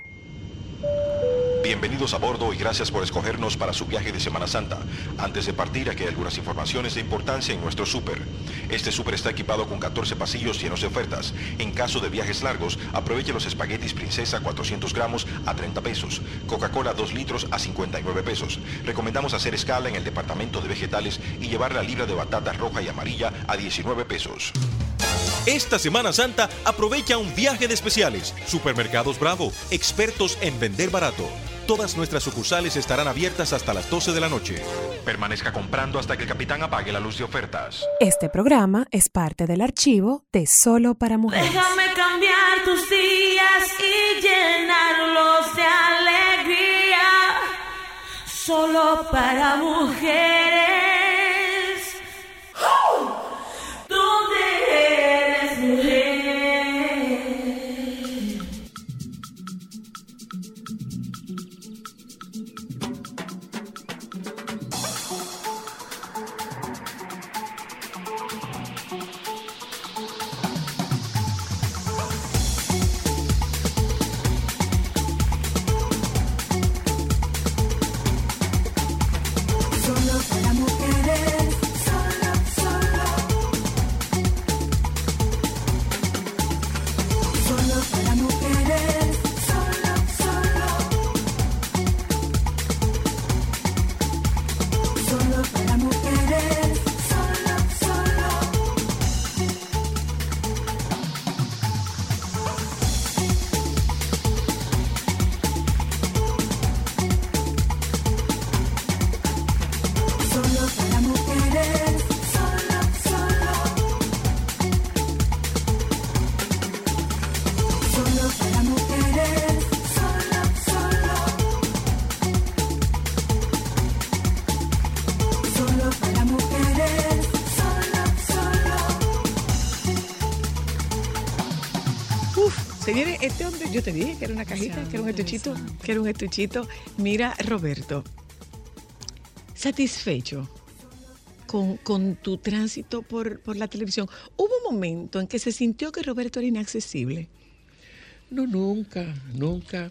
Bienvenidos a bordo y gracias por escogernos para su viaje de Semana Santa. Antes de partir, aquí hay algunas informaciones de importancia en nuestro súper. Este súper está equipado con 14 pasillos llenos de ofertas. En caso de viajes largos, aproveche los espaguetis Princesa 400 gramos a 30 pesos. Coca-Cola 2 litros a 59 pesos. Recomendamos hacer escala en el departamento de vegetales y llevar la libra de batata roja y amarilla a 19 pesos. Esta Semana Santa aprovecha un viaje de especiales. Supermercados Bravo, expertos en vender barato. Todas nuestras sucursales estarán abiertas hasta las 12 de la noche. Permanezca comprando hasta que el capitán apague la luz de ofertas. Este programa es parte del archivo de Solo para Mujeres. Déjame cambiar tus días y llenarlos de alegría. Solo para mujeres. Que era una cajita, que era un estuchito, que era un estuchito. Mira, Roberto, satisfecho con, con tu tránsito por, por la televisión. ¿Hubo un momento en que se sintió que Roberto era inaccesible? No, nunca, nunca.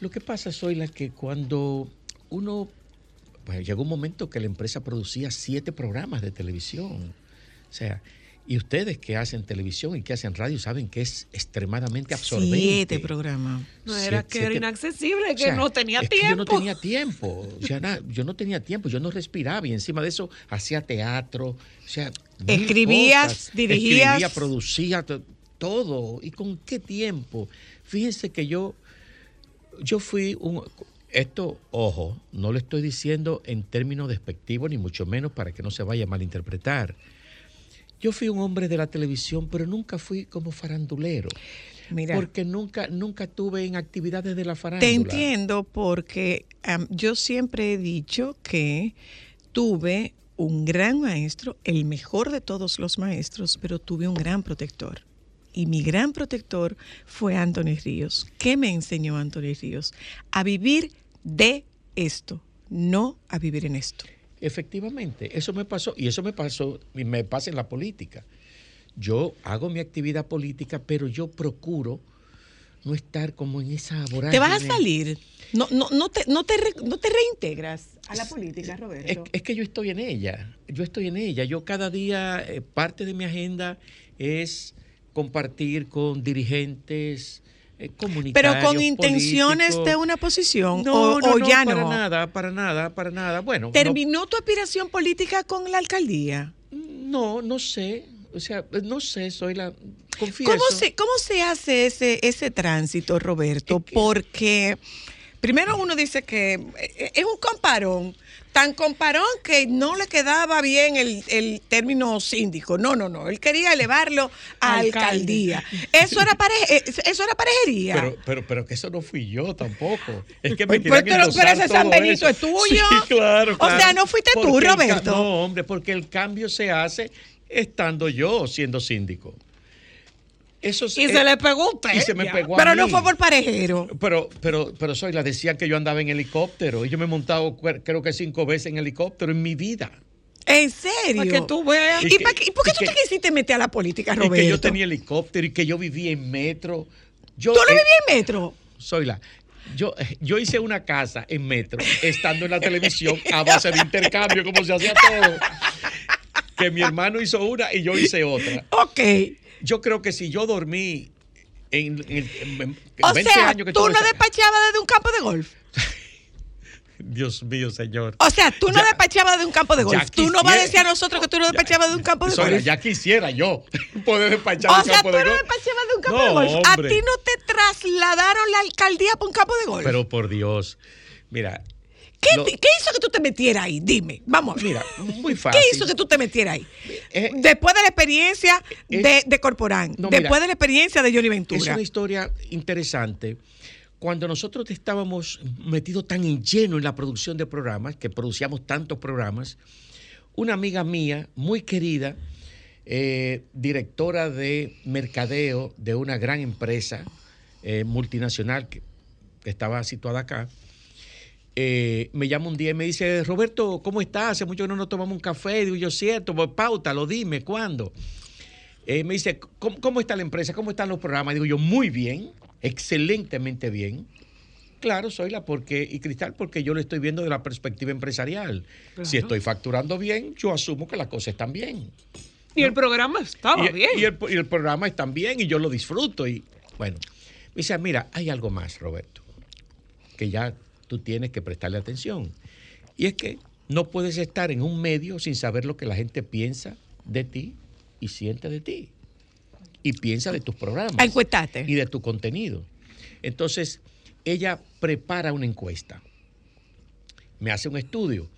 Lo que pasa, soy la que cuando uno, pues llegó un momento que la empresa producía siete programas de televisión. O sea, y ustedes que hacen televisión y que hacen radio saben que es extremadamente absorbente. Siete programas. No era Siete- que era siete- inaccesible, que O sea, no tenía es que tiempo. yo no tenía tiempo. O sea, na- yo no tenía tiempo, yo no respiraba y encima de eso hacía teatro. O sea, Escribías, cosas. dirigías. Escribía, producía to- todo. ¿Y con qué tiempo? Fíjense que yo, yo fui un. Esto, ojo, no lo estoy diciendo en términos despectivos, ni mucho menos para que no se vaya a malinterpretar. Yo fui un hombre de la televisión, pero nunca fui como farandulero. Mira. Porque nunca, nunca tuve en actividades de la farándula. Te entiendo porque am, yo siempre he dicho que tuve un gran maestro, el mejor de todos los maestros, pero tuve un gran protector. Y mi gran protector fue Anthony Ríos. ¿Qué me enseñó Anthony Ríos? A vivir de esto, no a vivir en esto. Efectivamente, eso me pasó y eso me pasó y me pasa en la política. Yo hago mi actividad política, pero yo procuro no estar como en esa vorágine. ¿Te vas a salir? No, no, no, te, no, te, no te reintegras a la política, Roberto. es que yo estoy en ella, yo estoy en ella. Yo cada día, eh, parte de mi agenda es compartir con dirigentes, Pero con intenciones políticos. de una posición No, o, no, o no, ya para no. nada, para nada, para nada. Bueno, no- ¿Terminó tu aspiración política con la alcaldía? No, no sé. O sea, no sé, soy la. Confieso. ¿Cómo se, ¿Cómo se hace ese, ese tránsito, Roberto? Porque primero uno dice que eh, es un comparón, tan comparón que no le quedaba bien el, el término síndico. No, no, no. Él quería elevarlo a Alcalde. alcaldía. Eso era, pareje- eh, eso era parejería. Pero, pero, pero que eso no fui yo tampoco. Es que me Pero- querían pero- pero endosar ese San Benito eso. es tuyo. Sí, claro, O sea, claro. no fuiste tú, Porque el ca- Roberto. No, hombre, porque el cambio se hace estando yo siendo síndico. Eso y es- se le pegó a usted. y se me ya. pegó a Pero no fue por parejero. Pero, pero, pero soy la decían que yo andaba en helicóptero y yo me he montado creo que cinco veces en helicóptero en mi vida. ¿En serio? Para que tú veas. ¿Y, Y que- pa' qué- y por qué y tú que- te quisiste meter a la política, Y Roberto? que yo tenía helicóptero y que yo vivía en metro. Yo, ¿Tú no eh, vivías en metro? soy la. Yo, yo hice una casa en metro, estando en la televisión a base de intercambio, como se hacía todo. Que mi hermano hizo una y yo hice otra. Ok. Yo creo que si yo dormí en, en- en- en O 20 sea, años que tú no despachabas desde un campo de golf. Dios mío, señor. O sea, tú no Ya- despachabas desde un campo de golf. Tú no vas a decir a nosotros que tú no despachabas de un campo de golf. ya quisiera yo poder despachar O un sea, campo tú de no golf. despachabas de un campo No, de golf. A ti no te trasladaron la alcaldía para un campo de golf. Pero por Dios, mira, ¿Qué, lo- te- qué hizo que tú te metieras ahí? Dime, vamos a ver. mira, muy fácil. ¿Qué hizo que tú te metieras ahí? Eh, Después de la experiencia es- de, de Corporán, No, después mira, de la experiencia de Johnny Es Ventura. una historia interesante. Cuando nosotros estábamos metidos tan en lleno en la producción de programas, que producíamos tantos programas, una amiga mía, muy querida, eh, directora de mercadeo de una gran empresa eh, multinacional que estaba situada acá, eh, me llama un día y me dice, Roberto, ¿cómo estás? Hace mucho que no nos tomamos un café. Digo yo, cierto, pues pautalo, dime, ¿cuándo? Eh, me dice, ¿cómo, cómo está la empresa? ¿Cómo están los programas? Digo yo, muy bien, excelentemente bien. Claro, soy la porque, y Cristal, porque yo lo estoy viendo de la perspectiva empresarial. Si estoy facturando bien, yo asumo que las cosas están bien. Y el programa estaba y, bien. y el, y el programa está bien y yo lo disfruto. Y bueno, me dice, mira, hay algo más, Roberto, que ya tú tienes que prestarle atención. Y es que no puedes estar en un medio sin saber lo que la gente piensa de ti y siente de ti. Y piensa de tus programas. A encuestarte. Y de tu contenido. Entonces, ella prepara una encuesta. Me hace un estudio.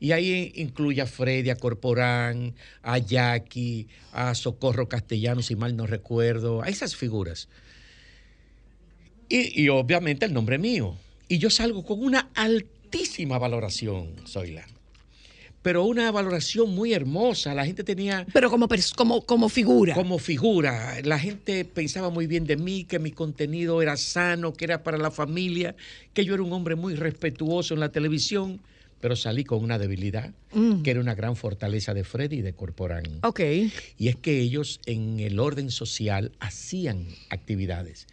Y ahí incluye a Freddy, a Corporán, a Jackie, a Socorro Castellano, si mal no recuerdo, a esas figuras. Y, y obviamente el nombre mío. Y yo salgo con una altísima valoración, Zoila. pero una valoración muy hermosa. La gente tenía... Pero como, como, como figura. Como figura. La gente pensaba muy bien de mí, que mi contenido era sano, que era para la familia, que yo era un hombre muy respetuoso en la televisión, pero salí con una debilidad, Mm. que era una gran fortaleza de Freddy y de Corporán. Ok. Y es que ellos en el orden social hacían actividades.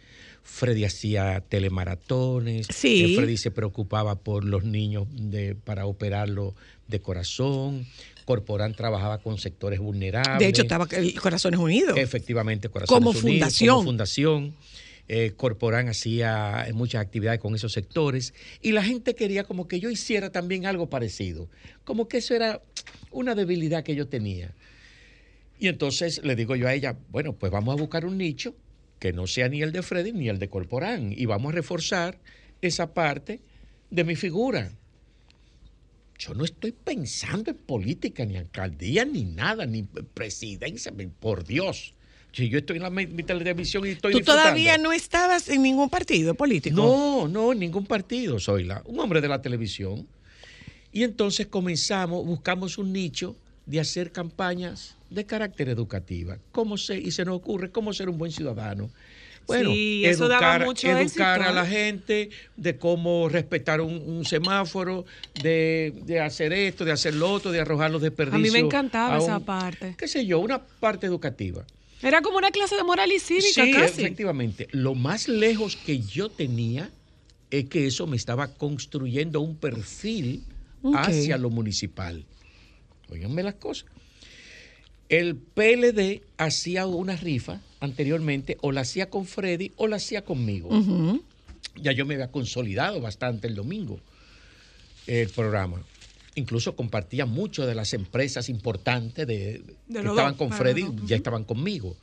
Freddy hacía telemaratones, Sí. Freddy se preocupaba por los niños de- para operarlo de corazón, Corporán trabajaba con sectores vulnerables. De hecho, estaba el Corazones Unidos. Efectivamente, Corazones Como Unidos, fundación. Como fundación. Eh, Corporán hacía muchas actividades con esos sectores y la gente quería como que yo hiciera también algo parecido, como que eso era una debilidad que yo tenía. Y entonces le digo yo a ella, bueno, pues vamos a buscar un nicho que no sea ni el de Freddy ni el de Corporán y vamos a reforzar esa parte de mi figura. Yo no estoy pensando en política, ni alcaldía, ni nada, ni presidencia, por Dios. Si yo estoy en la mi, televisión y estoy ¿Tú todavía no estabas en ningún partido político? No, no, en ningún partido soy la, un hombre de la televisión. Y entonces comenzamos, buscamos un nicho de hacer campañas de carácter educativa. ¿Cómo se, y se nos ocurre cómo ser un buen ciudadano. Bueno, Sí, eso daba educar, mucho educar éxito, a la ¿eh? gente de cómo respetar un, un semáforo, de, de hacer esto, de hacer lo otro, de arrojar los A desperdicios. mí me encantaba a esa parte. qué sé yo, una parte educativa. Era como una clase de moral y cívica Sí, casi. efectivamente. Lo más lejos que yo tenía es que eso me estaba construyendo un perfil hacia lo municipal. Óiganme las cosas. El PLD hacía una rifa anteriormente, o la hacía con Freddy o la hacía conmigo. Ya yo me había consolidado bastante el domingo el programa. Incluso compartía mucho de las empresas importantes de, que estaban con Freddy, ya estaban conmigo.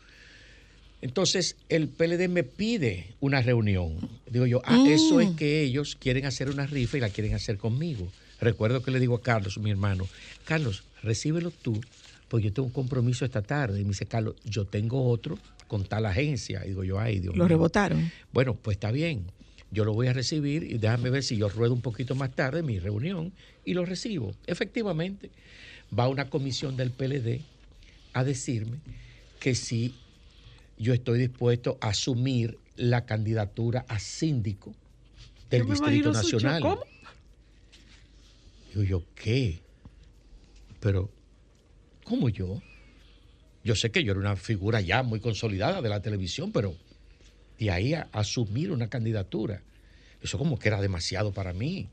Entonces el PLD me pide una reunión. Digo yo, ah, eso es Mm. que ellos quieren hacer una rifa y la quieren hacer conmigo. Recuerdo que le digo a Carlos, mi hermano, Carlos, recíbelo tú, porque yo tengo un compromiso esta tarde. Y me dice, Carlos, yo tengo otro con tal agencia. Y digo yo, ay, Dios Lo mío. rebotaron. Bueno, pues está bien. Yo lo voy a recibir y déjame ver si yo ruedo un poquito más tarde mi reunión y lo recibo. Efectivamente, va una comisión del PLD a decirme que si yo estoy dispuesto a asumir la candidatura a síndico del Yo Distrito Nacional. ¿cómo? Digo yo, ¿qué? Pero, ¿cómo yo? Yo sé que yo era una figura ya muy consolidada de la televisión, pero de ahí a asumir una candidatura, eso como que era demasiado para mí.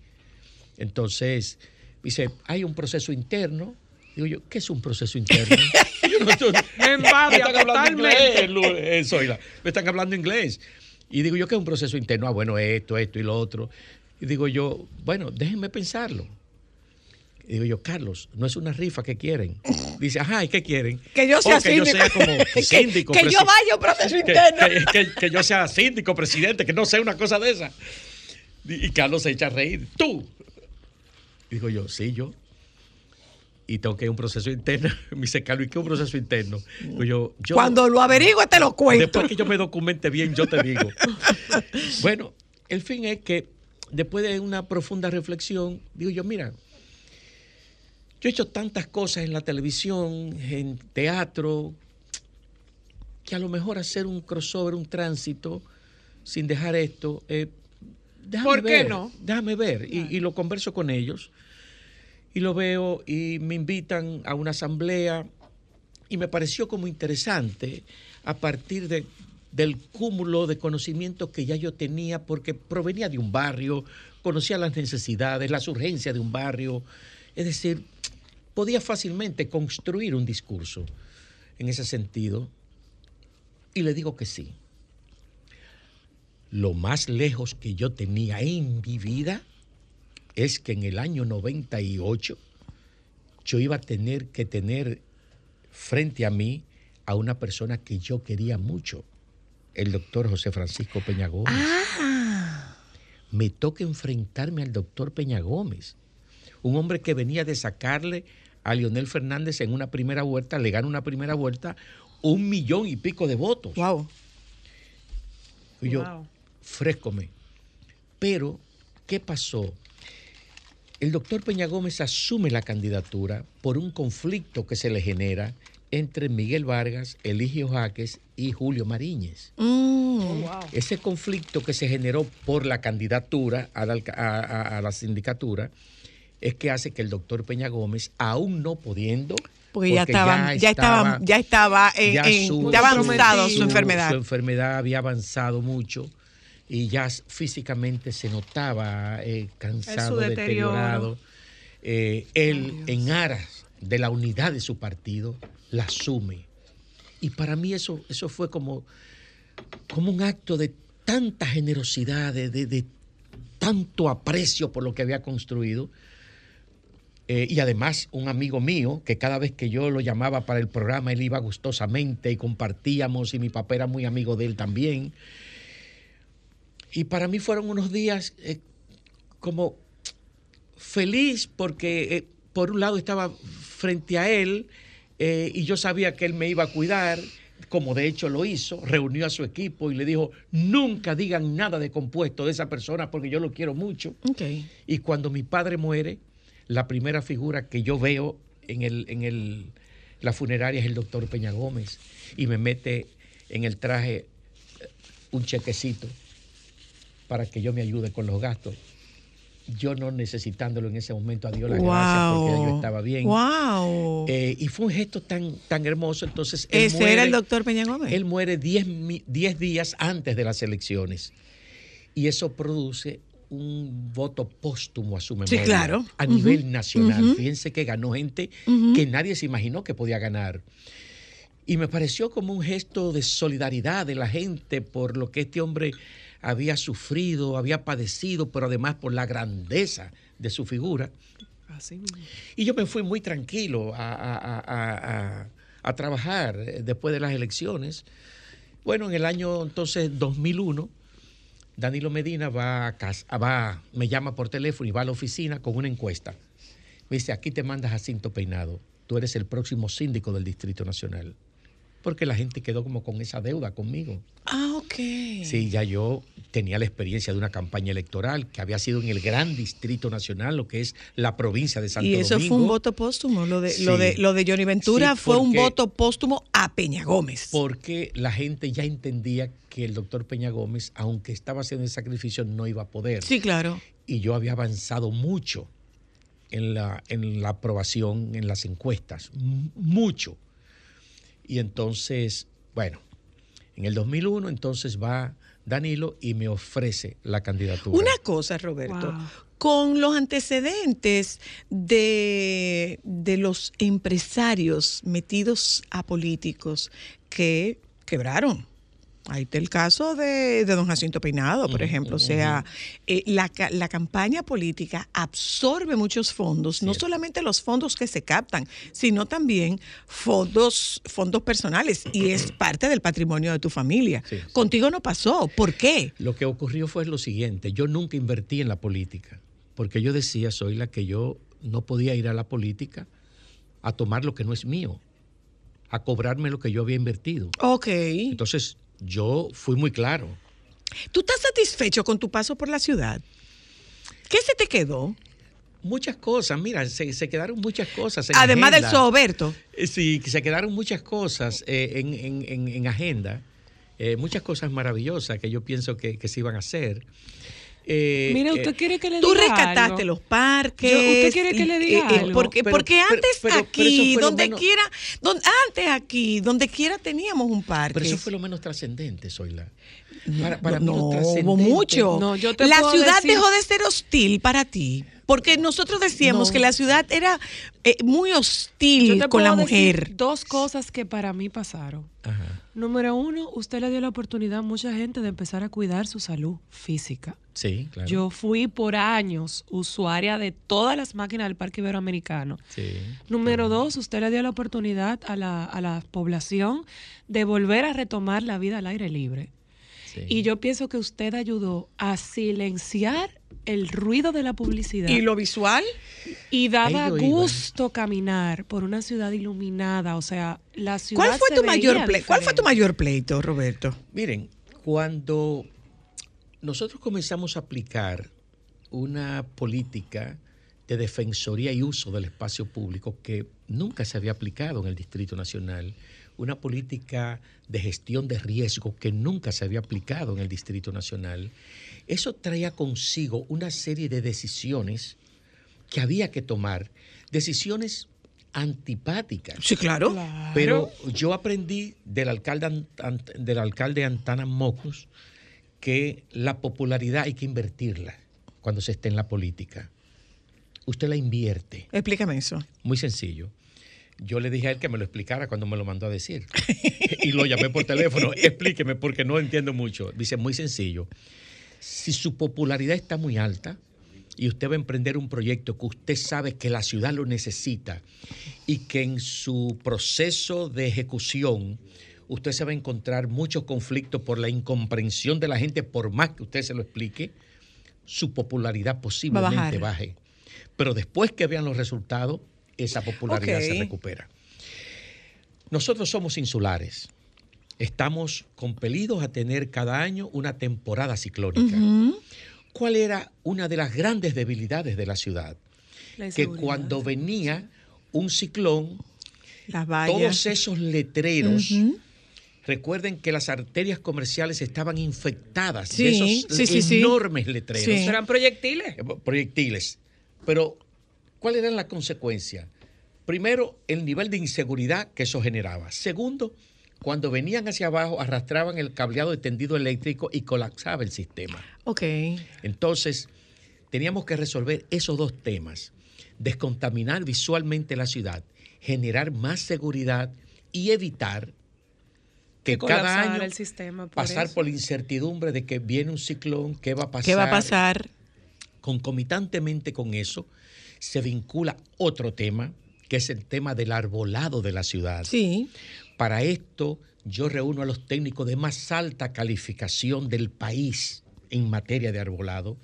Entonces, dice, hay un proceso interno. Digo yo, ¿qué es un proceso interno? Yo no- yo- Me están hablando inglés, eh, Zoila. Me están hablando inglés. Y digo yo, ¿qué es un proceso interno? Ah, bueno, esto, esto y lo otro. Y digo yo, bueno, déjenme pensarlo. Y digo yo, Carlos, no es una rifa que quieren. Dice, ajá, ¿y qué quieren? Que yo sea Oh, que yo sea como síndico. que yo vaya a un proceso interno. Que, que- que yo sea síndico, presidente, que no sea una cosa de esa. Y, y Carlos se echa a reír. ¡Tú! Digo yo, sí, yo. Y tengo que ir a un proceso interno. Me dice, Carlos, ¿y qué es un proceso interno? Digo yo, yo Cuando lo averigüe te lo cuento. Después que yo me documente bien, yo te digo. bueno, el fin es que después de una profunda reflexión, digo yo, mira, yo he hecho tantas cosas en la televisión, en teatro, que a lo mejor hacer un crossover, un tránsito, sin dejar esto, eh, déjame ¿Por qué ver, no? Déjame ver. Y, y lo converso con ellos. Y lo veo y me invitan a una asamblea y me pareció como interesante a partir de, del cúmulo de conocimientos que ya yo tenía porque provenía de un barrio, conocía las necesidades, las urgencias de un barrio. Es decir, podía fácilmente construir un discurso en ese sentido y le digo que sí. Lo más lejos que yo tenía en mi vida es que en el año 98 yo iba a tener que tener frente a mí a una persona que yo quería mucho, el doctor José Francisco Peña Gómez. Me toca enfrentarme al doctor Peña Gómez, un hombre que venía de sacarle a Leonel Fernández en una primera vuelta, le gana una primera vuelta, un millón y pico de votos. Wow. Y yo, Wow. frescome. Pero, ¿qué pasó? el doctor Peña Gómez asume la candidatura por un conflicto que se le genera entre Miguel Vargas, Eligio Jaques y Julio Mariñez. Mm. Ese conflicto que se generó por la candidatura a la, alca- a- a- a la sindicatura es que hace que el doctor Peña Gómez, aún no pudiendo, Porque ya estaba, ya estaba, ya estaba, en- ya su- ya avanzado su, su- enfermedad. Su enfermedad había avanzado mucho y ya físicamente se notaba eh, cansado, deteriorado. Eh, él, en aras de la unidad de su partido, la asume. Y para mí eso, eso fue como, como un acto de tanta generosidad, de, de- de tanto aprecio por lo que había construido. Eh, y además un amigo mío, que cada vez que yo lo llamaba para el programa, él iba gustosamente y compartíamos y mi papá era muy amigo de él también. Y para mí fueron unos días eh, como feliz porque eh, por un lado estaba frente a él y yo sabía que él me iba a cuidar, como de hecho lo hizo, reunió a su equipo y le dijo, nunca digan nada de compuesto de esa persona porque yo lo quiero mucho. Y cuando mi padre muere, la primera figura que yo veo en, el, en el, la funeraria es el doctor Peña Gómez y me mete en el traje eh, un chequecito para que yo me ayude con los gastos. Yo no necesitándolo en ese momento, a Dios las gracias porque yo Wow. estaba bien. Wow. Eh, y fue un gesto tan, tan hermoso. Entonces, él Ese muere- era el doctor Peña Gómez. Él muere 10 mi- 10 días antes de las elecciones. Y eso produce un voto póstumo a su memoria. claro. A nivel nacional. Fíjense que ganó gente que nadie se imaginó que podía ganar. Y me pareció como un gesto de solidaridad de la gente por lo que este hombre había sufrido, había padecido, pero además por la grandeza de su figura. Y yo me fui muy tranquilo a, a- a- a- a- a trabajar eh, después de las elecciones. Bueno, en el año entonces 2001, Danilo Medina va a casa, va, me llama por teléfono y va a la oficina con una encuesta. Me dice, aquí te mandas Jacinto Peinado, tú eres el próximo síndico del Distrito Nacional. Porque la gente quedó como con esa deuda conmigo. Ah, ok. Sí, ya yo tenía la experiencia de una campaña electoral que había sido en el gran Distrito Nacional, lo que es la provincia de Santo Y eso Domingo. fue un voto póstumo. Lo de, Sí. lo de, lo de Johnny Ventura Sí, fue un voto póstumo a Peña Gómez. Porque la gente ya entendía que el doctor Peña Gómez, aunque estaba haciendo el sacrificio, no iba a poder. Sí, claro. Y yo había avanzado mucho en la, en la aprobación, en las encuestas, mucho. Y entonces, bueno, en el 2001 entonces va Danilo y me ofrece la candidatura. Una cosa, Roberto. Con los antecedentes de, de los empresarios metidos a políticos que quebraron. Ahí está el caso de, de don Jacinto Peinado, por ejemplo. O sea, eh, la campaña política absorbe muchos fondos, no solamente los fondos que se captan, sino también fondos, fondos personales. Y es parte del patrimonio de tu familia. Contigo no pasó. ¿Por qué? Lo que ocurrió fue lo siguiente, yo nunca invertí en la política, porque yo decía, soy la que yo no podía ir a la política a tomar lo que no es mío, a cobrarme lo que yo había invertido. Ok. Entonces, yo fui muy claro. ¿Tú estás satisfecho con tu paso por la ciudad? ¿Qué se te quedó? Muchas cosas, mira, se, se quedaron muchas cosas. en Además del. Soberto. Eh, Sí, se quedaron muchas cosas eh, en, en- en- en agenda, eh, muchas cosas maravillosas que yo pienso que, que se iban a hacer. Eh, Mira, eh, usted quiere que le Tú diga rescataste algo? los parques. Yo- ¿Usted quiere que le diga eh, eh, algo? Porque, Pero- porque pero- antes pero- pero aquí, donde menos- quiera, donde, antes aquí, donde quiera teníamos un parque. Pero eso fue lo menos trascendente, Zoila. Para, para mí no, lo hubo mucho. No, yo te la puedo ciudad decir- dejó de ser hostil para ti. Porque nosotros decíamos No. que la ciudad era eh, muy hostil Yo te con la decir mujer. Dos cosas que para mí pasaron. Número uno, usted le dio la oportunidad a mucha gente de empezar a cuidar su salud física. Sí, claro. Yo fui por años usuaria de todas las máquinas del Parque Iberoamericano. Sí. Número dos, usted le dio la oportunidad a la, a la población de volver a retomar la vida al aire libre. Y yo pienso que usted ayudó a silenciar el ruido de la publicidad. ¿Y lo visual? Y daba iba. gusto caminar por una ciudad iluminada. O sea, la ciudad. ¿Cuál fue se tu mayor? ¿Cuál fue tu mayor pleito, Roberto? Miren, cuando nosotros comenzamos a aplicar una política de defensoría y uso del espacio público que nunca se había aplicado en el Distrito Nacional, una política de gestión de riesgo que nunca se había aplicado en el Distrito Nacional. Eso traía consigo una serie de decisiones que había que tomar, decisiones antipáticas. Sí, claro. Pero yo aprendí del alcalde, del alcalde Antana Mocus que la popularidad hay que invertirla cuando se esté en la política. Usted la invierte. Explícame eso. Muy sencillo. Yo le dije a él que me lo explicara cuando me lo mandó a decir. y lo llamé por teléfono. Explíqueme porque no entiendo mucho. Dice, muy sencillo. Si su popularidad está muy alta y usted va a emprender un proyecto que usted sabe que la ciudad lo necesita y que en su proceso de ejecución usted se va a encontrar muchos conflictos por la incomprensión de la gente, por más que usted se lo explique, su popularidad posiblemente baje. Pero después que vean los resultados, esa popularidad se recupera. Nosotros somos insulares. Estamos compelidos a tener cada año una temporada ciclónica. ¿Cuál era una de las grandes debilidades de la ciudad? La Que cuando venía un ciclón, Las todos esos letreros, recuerden que las arterias comerciales estaban infectadas Sí, de esos sí, sí, sí. enormes letreros. Sí. Eran proyectiles. Eh, proyectiles. Pero, ¿cuál era la consecuencia? Primero, el nivel de inseguridad que eso generaba. Segundo, cuando venían hacia abajo, arrastraban el cableado de tendido eléctrico y colapsaba el sistema. Ok. Entonces, teníamos que resolver esos dos temas. Descontaminar visualmente la ciudad, generar más seguridad y evitar que cada año el sistema por pasar eso. por la incertidumbre de que viene un ciclón, qué va a pasar. ¿Qué va a pasar? Concomitantemente con eso, se vincula otro tema, que es el tema del arbolado de la ciudad. Sí. Para esto, yo reúno a los técnicos de más alta calificación del país en materia de arbolado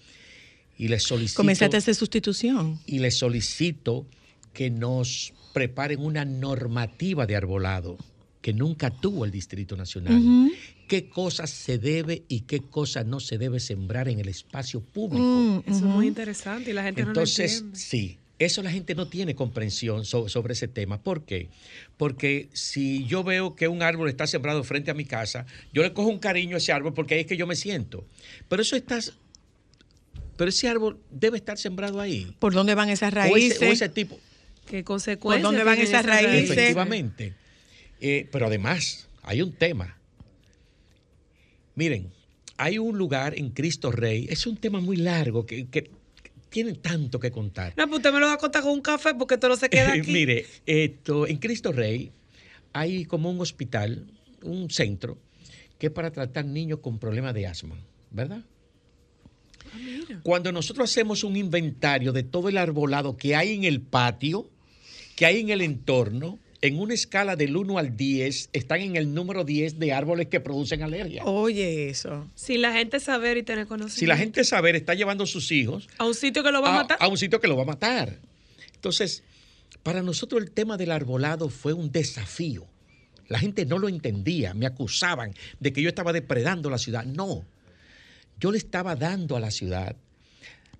y les solicito Comenzaste a hacer sustitución. y les solicito que nos preparen una normativa de arbolado que nunca tuvo el Distrito Nacional. ¿Qué cosas se debe y qué cosas no se debe sembrar en el espacio público? Mm, Eso es muy interesante y la gente Entonces, no lo entiende. sí, eso la gente no tiene comprensión so- sobre ese tema. ¿Por qué? Porque si yo veo que un árbol está sembrado frente a mi casa, yo le cojo un cariño a ese árbol porque ahí es que yo me siento. Pero eso está... Pero ese árbol debe estar sembrado ahí. ¿Por dónde van esas O raíces? ese, o ese tipo. ¿Qué consecuencias? ¿Por dónde van esas raíces? Efectivamente. Eh, pero además, hay un tema. Miren, hay un lugar en Cristo Rey, es un tema muy largo que, que tiene tanto que contar. No, pues usted me lo va a contar con un café porque esto no se queda aquí. Mire, esto, en Cristo Rey hay como un hospital, un centro, que es para tratar niños con problemas de asma, ¿verdad? Cuando nosotros hacemos un inventario de todo el arbolado que hay en el patio, que hay en el entorno, en una escala del 1 al 10, están en el número 10 de árboles que producen alergia. Oye, eso. Si la gente saber y tener conocimiento. Si la gente saber está llevando a sus hijos A un sitio que lo va a, matar. a un sitio que lo va a matar. Entonces, para nosotros el tema del arbolado fue un desafío. La gente no lo entendía, me acusaban de que yo estaba depredando la ciudad. No, yo le estaba dando a la ciudad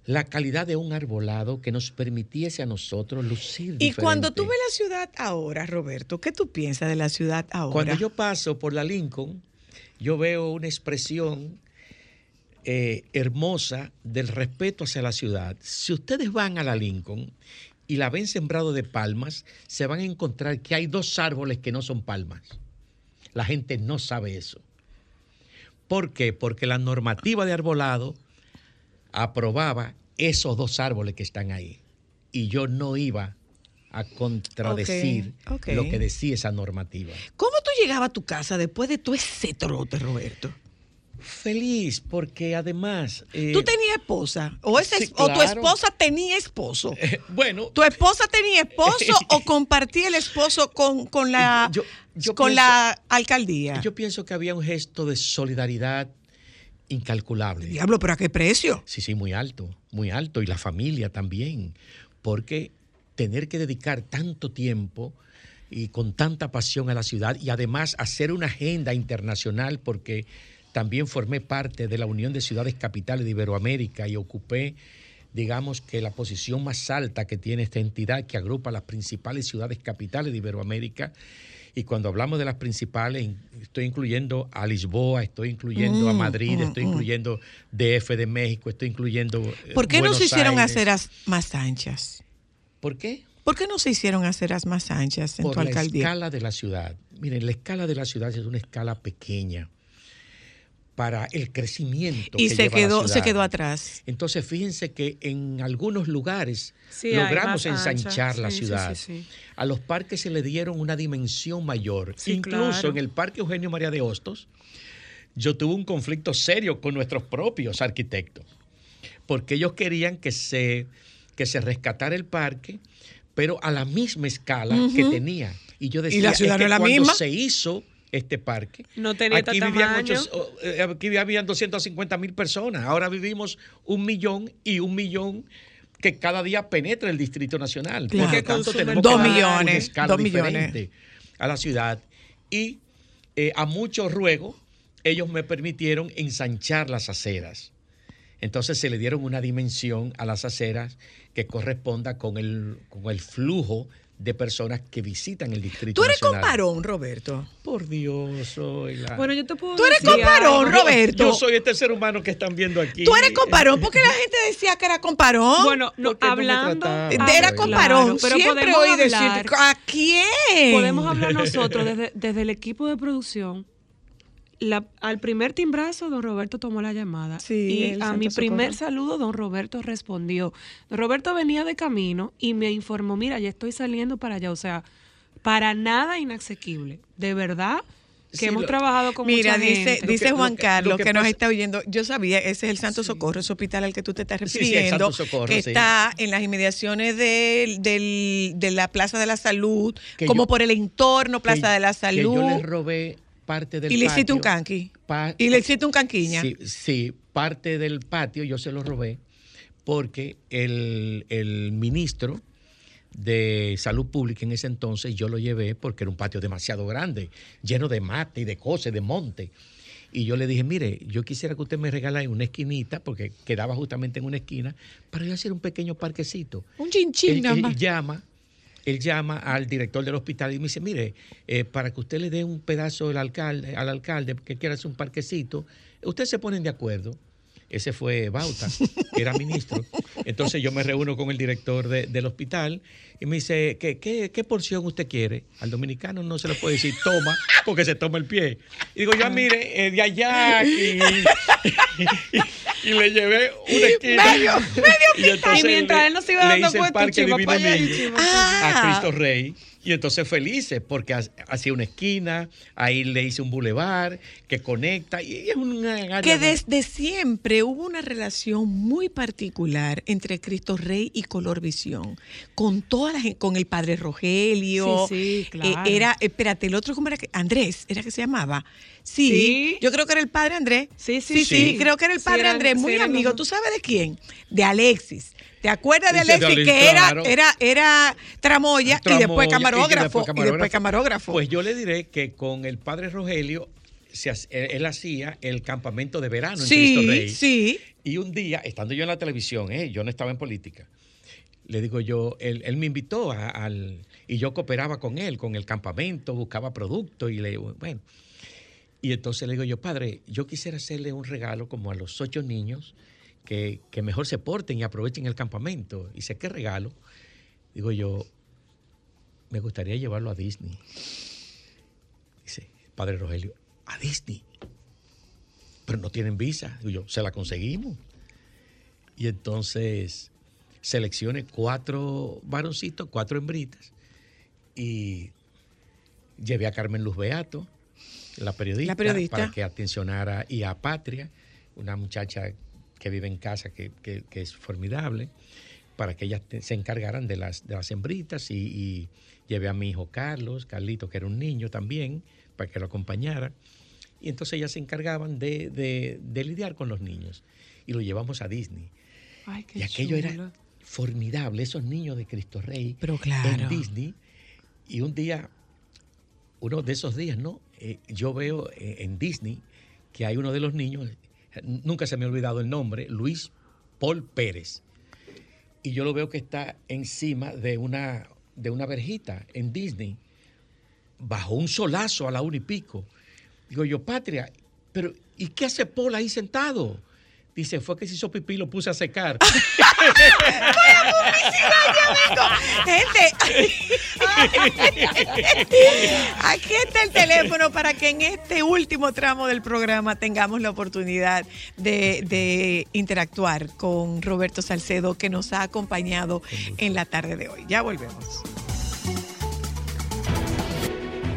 la calidad de un arbolado que nos permitiese a nosotros lucir Y cuando tú ves la ciudad ahora, Roberto, ¿qué tú piensas de la ciudad ahora? Cuando yo paso por la Lincoln, yo veo una expresión eh, hermosa del respeto hacia la ciudad. Si ustedes van a la Lincoln y la ven sembrado de palmas, se van a encontrar que hay dos árboles que no son palmas. La gente no sabe eso. ¿Por qué? Porque la normativa de arbolado aprobaba esos dos árboles que están ahí. Y yo no iba a contradecir lo que decía esa normativa. ¿Cómo tú llegabas a tu casa después de todo ese trote, Roberto? Feliz, porque además... eh, ¿Tú tenías esposa? ¿O, ese sí, es- o tu esposa tenía esposo? bueno, ¿Tu esposa tenía esposo o compartía el esposo con, con la, Yo- yo con pienso- la alcaldía? yo pienso que había un gesto de solidaridad incalculable. Diablo, ¿pero a qué precio? Sí, sí, muy alto, muy alto. Y la familia también. Porque tener que dedicar tanto tiempo y con tanta pasión a la ciudad y además hacer una agenda internacional, porque también formé parte de la Unión de Ciudades Capitales de Iberoamérica y ocupé digamos que la posición más alta que tiene esta entidad que agrupa las principales ciudades capitales de Iberoamérica. Y cuando hablamos de las principales, estoy incluyendo a Lisboa, estoy incluyendo a Mm, Madrid, mm, estoy mm. incluyendo DF de México, estoy incluyendo. eh, ¿Por qué no se hicieron Aires. aceras más anchas? ¿Por qué? ¿Por qué no se hicieron aceras más anchas en por tu la alcaldía? escala de la ciudad. Miren, la escala de la ciudad es una escala pequeña para el crecimiento Y que se lleva la quedó, se quedó atrás. Entonces, fíjense que en algunos lugares Sí, logramos ancha. ensanchar la Sí, sí, ciudad. sí, sí. A los parques se le dieron una dimensión mayor. Sí, Incluso claro. en el Parque Eugenio María de Hostos, yo tuve un conflicto serio con nuestros propios arquitectos, porque ellos querían que se, que se rescatara el parque, pero a la misma escala que tenía. Y yo ¿Y decía, la ciudad es no que es la cuando misma? se hizo este parque, No tenía aquí vivían, tamaño. ochos- o- eh, aquí habían 250 mil personas, ahora vivimos un millón y un millón que cada día penetra el Distrito Nacional. Claro. Por lo tanto, tenemos dos que millones, una dos millones. a la ciudad. Y eh, a mucho ruego, ellos me permitieron ensanchar las aceras. Entonces se le dieron una dimensión a las aceras que corresponda con el, con el flujo de personas que visitan el Distrito Tú eres Nacional. comparón, Roberto. Por Dios, soy la... Bueno, yo te puedo Tú eres decir comparón, algo. Roberto. Yo soy este ser humano que están viendo aquí. Tú eres comparón porque la gente decía que era comparón. Bueno, no, ¿Por qué no me hablando. era comparón. claro, pero Siempre oí decir, hablar- ¿a quién? Podemos hablar nosotros desde, desde el equipo de producción. La- al primer timbrazo, don Roberto tomó la llamada. Sí, y a mi primer Socorro. saludo, don Roberto respondió. Don Roberto venía de camino y me informó, mira, ya estoy saliendo para allá. O sea, para nada inasequible. De verdad que Sí, hemos lo- trabajado con Mira, mucha dice, gente. dice que- Juan lo que- Carlos lo que, que nos está oyendo. Yo sabía, ese es el Santo Socorro, ese hospital al que tú te estás Sí, sí, el refiriendo, Santo Socorro, que sí. está en las inmediaciones del, del- de la Plaza de la Salud, Que como yo- por el entorno Plaza que- de la Que Salud. yo le robé parte del y le hiciste un canqui. Y le hiciste un canquiña. Sí, sí, parte del patio yo se lo robé porque el, el ministro de Salud Pública en ese entonces yo lo llevé porque era un patio demasiado grande, lleno de mate y de cosas, de monte. Y yo le dije, mire, yo quisiera que usted me regalara una esquinita, porque quedaba justamente en una esquina, para yo hacer un pequeño parquecito. Un chinchín nada más. llama, él llama al director del hospital y me dice, mire, eh, para que usted le dé un pedazo alcalde, al alcalde que quiera hacer un parquecito, ustedes se ponen de acuerdo. Ese fue Bauta, que era ministro. Entonces yo me reúno con el director de- del hospital y me dice, ¿qué, qué, qué porción usted quiere? Al dominicano no se le puede decir toma, porque se toma el pie. Y digo, yo mire, eh, de allá aquí. y, le llevé una esquina. Medio- medio Y picado. entonces Y mientras le- él no se iba le dando hice el cuenta, Parque Divino Niño Chiva, Ah. a Cristo Rey. Y entonces felices, porque ha- hacía una esquina, ahí le hice un bulevar que conecta, y es una que desde siempre hubo una relación muy particular entre Cristo Rey y Color Visión, con toda la gente, con el padre Rogelio. Sí, sí, claro. eh, era, espérate, el otro, ¿cómo era? que- Andrés, ¿era que se llamaba? Sí, Sí. yo creo que era el padre Andrés. Sí, Sí, sí, sí. creo que era el Sí, padre eran- Andrés, muy amigo. los ¿Tú sabes de quién? De Alexis. ¿Te acuerdas de Alexis? Alexis, que era, claro. era, era tramoya, y después camarógrafo. Y después camarógrafo. Pues yo le diré que con el padre Rogelio, se hac- él, él hacía el campamento de verano en Cristo Rey. sí. Y un día, estando yo en la televisión, ¿eh? yo no estaba en política, le digo yo, él, él me invitó a- al... Y yo cooperaba con él, con el campamento, buscaba productos y le digo, bueno. Y entonces le digo yo, padre, yo quisiera hacerle un regalo como a los ocho niños que, que mejor se porten y aprovechen el campamento. Y dice, ¿qué regalo? Digo yo, me gustaría llevarlo a Disney. Dice, padre Rogelio, a Disney. Pero no tienen visa. Digo yo, se la conseguimos. Y entonces seleccioné cuatro varoncitos, cuatro hembritas. Y llevé a Carmen Luz Beato, la periodista, La periodista. para que atencionara, y a Patria, una muchacha que vive en casa que, que- que es formidable, para que ellas te- se encargaran de las, de las hembritas. Y, y llevé a mi hijo Carlos, Carlito, que era un niño también, para que lo acompañara. Y entonces ellas se encargaban de, de- de lidiar con los niños. Y lo llevamos a Disney. Ay, qué Y aquello era formidable, esos niños de Cristo Rey Pero claro. en Disney. Y un día, uno de esos días, ¿no? Eh, yo veo eh, en Disney que hay uno de los niños, nunca se me ha olvidado el nombre, Luis Paul Pérez. y yo lo veo que está encima de una, de una verjita en Disney, bajo un solazo a la una y pico. Digo yo, Patria, pero ¿y qué hace Paul ahí sentado? Dice, fue que se hizo pipí y lo puse a secar. Gente, aquí está el teléfono para que en este último tramo del programa tengamos la oportunidad de, de interactuar con Roberto Salcedo, que nos ha acompañado en la tarde de hoy. Ya volvemos.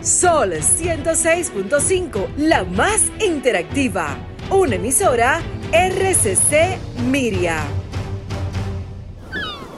Sol 106.5, la más interactiva. Una emisora RCC Miria.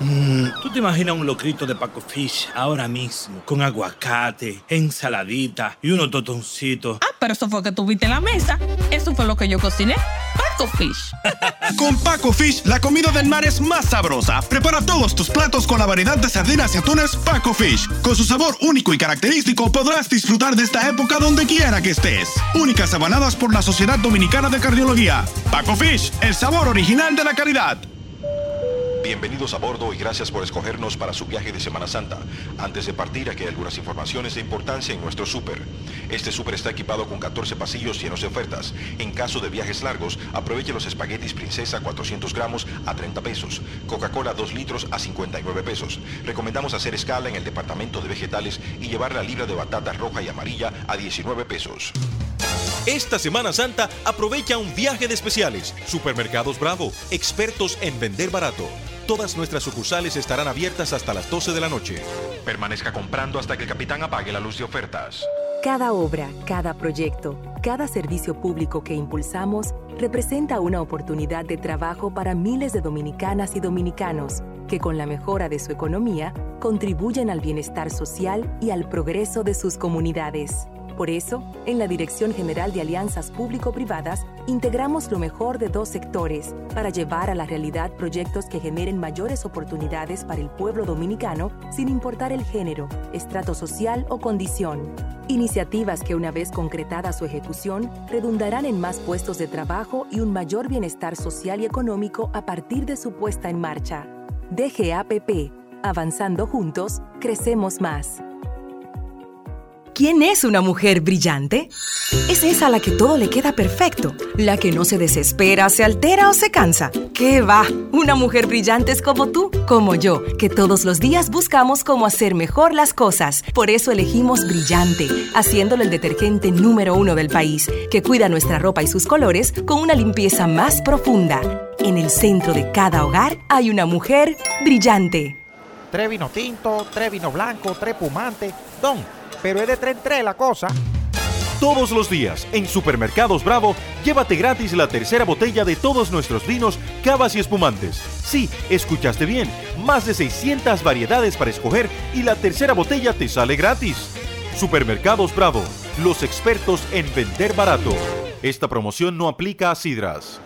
Mm, ¿Tú te imaginas un locrito de Paco Fish ahora mismo, con aguacate, ensaladita y unos totoncitos? Ah, pero eso fue que tuviste en la mesa. Eso fue lo que yo cociné. Paco Fish. Con Paco Fish, la comida del mar es más sabrosa. Prepara todos tus platos con la variedad de sardinas y atunes Paco Fish. Con su sabor único y característico podrás disfrutar de esta época donde quiera que estés. Únicas abanadas por la Sociedad Dominicana de Cardiología. Paco Fish, el sabor original de la calidad. Bienvenidos a bordo y gracias por escogernos para su viaje de Semana Santa. Antes de partir, aquí hay algunas informaciones de importancia en nuestro súper. Este súper está equipado con 14 pasillos llenos de ofertas. En caso de viajes largos, aproveche los espaguetis princesa 400 gramos a 30 pesos. Coca-Cola 2 litros a 59 pesos. Recomendamos hacer escala en el departamento de vegetales y llevar la libra de batata roja y amarilla a 19 pesos. Esta Semana Santa aprovecha un viaje de especiales. Supermercados Bravo, expertos en vender barato. Todas nuestras sucursales estarán abiertas hasta las 12 de la noche. Permanezca comprando hasta que el capitán apague la luz de ofertas. Cada obra, cada proyecto, cada servicio público que impulsamos representa una oportunidad de trabajo para miles de dominicanas y dominicanos que con la mejora de su economía contribuyen al bienestar social y al progreso de sus comunidades. Por eso, en la Dirección General de Alianzas Público-Privadas, integramos lo mejor de dos sectores para llevar a la realidad proyectos que generen mayores oportunidades para el pueblo dominicano sin importar el género, estrato social o condición. Iniciativas que una vez concretada su ejecución redundarán en más puestos de trabajo y un mayor bienestar social y económico a partir de su puesta en marcha. DGAPP. Avanzando juntos, crecemos más. ¿Quién es una mujer brillante? Es esa a la que todo le queda perfecto, la que no se desespera, se altera o se cansa. ¿Qué va? Una mujer brillante es como tú, como yo, que todos los días buscamos cómo hacer mejor las cosas. Por eso elegimos Brillante, haciéndolo el detergente número uno del país, que cuida nuestra ropa y sus colores con una limpieza más profunda. En el centro de cada hogar hay una mujer brillante. Tres vino tinto, tres vino blanco, tres pumante. Don, pero es de tres en tres la cosa. Todos los días, en Supermercados Bravo, llévate gratis la tercera botella de todos nuestros vinos, cavas y espumantes. Sí, escuchaste bien, más de 600 variedades para escoger y la tercera botella te sale gratis. Supermercados Bravo, los expertos en vender barato. Esta promoción no aplica a sidras.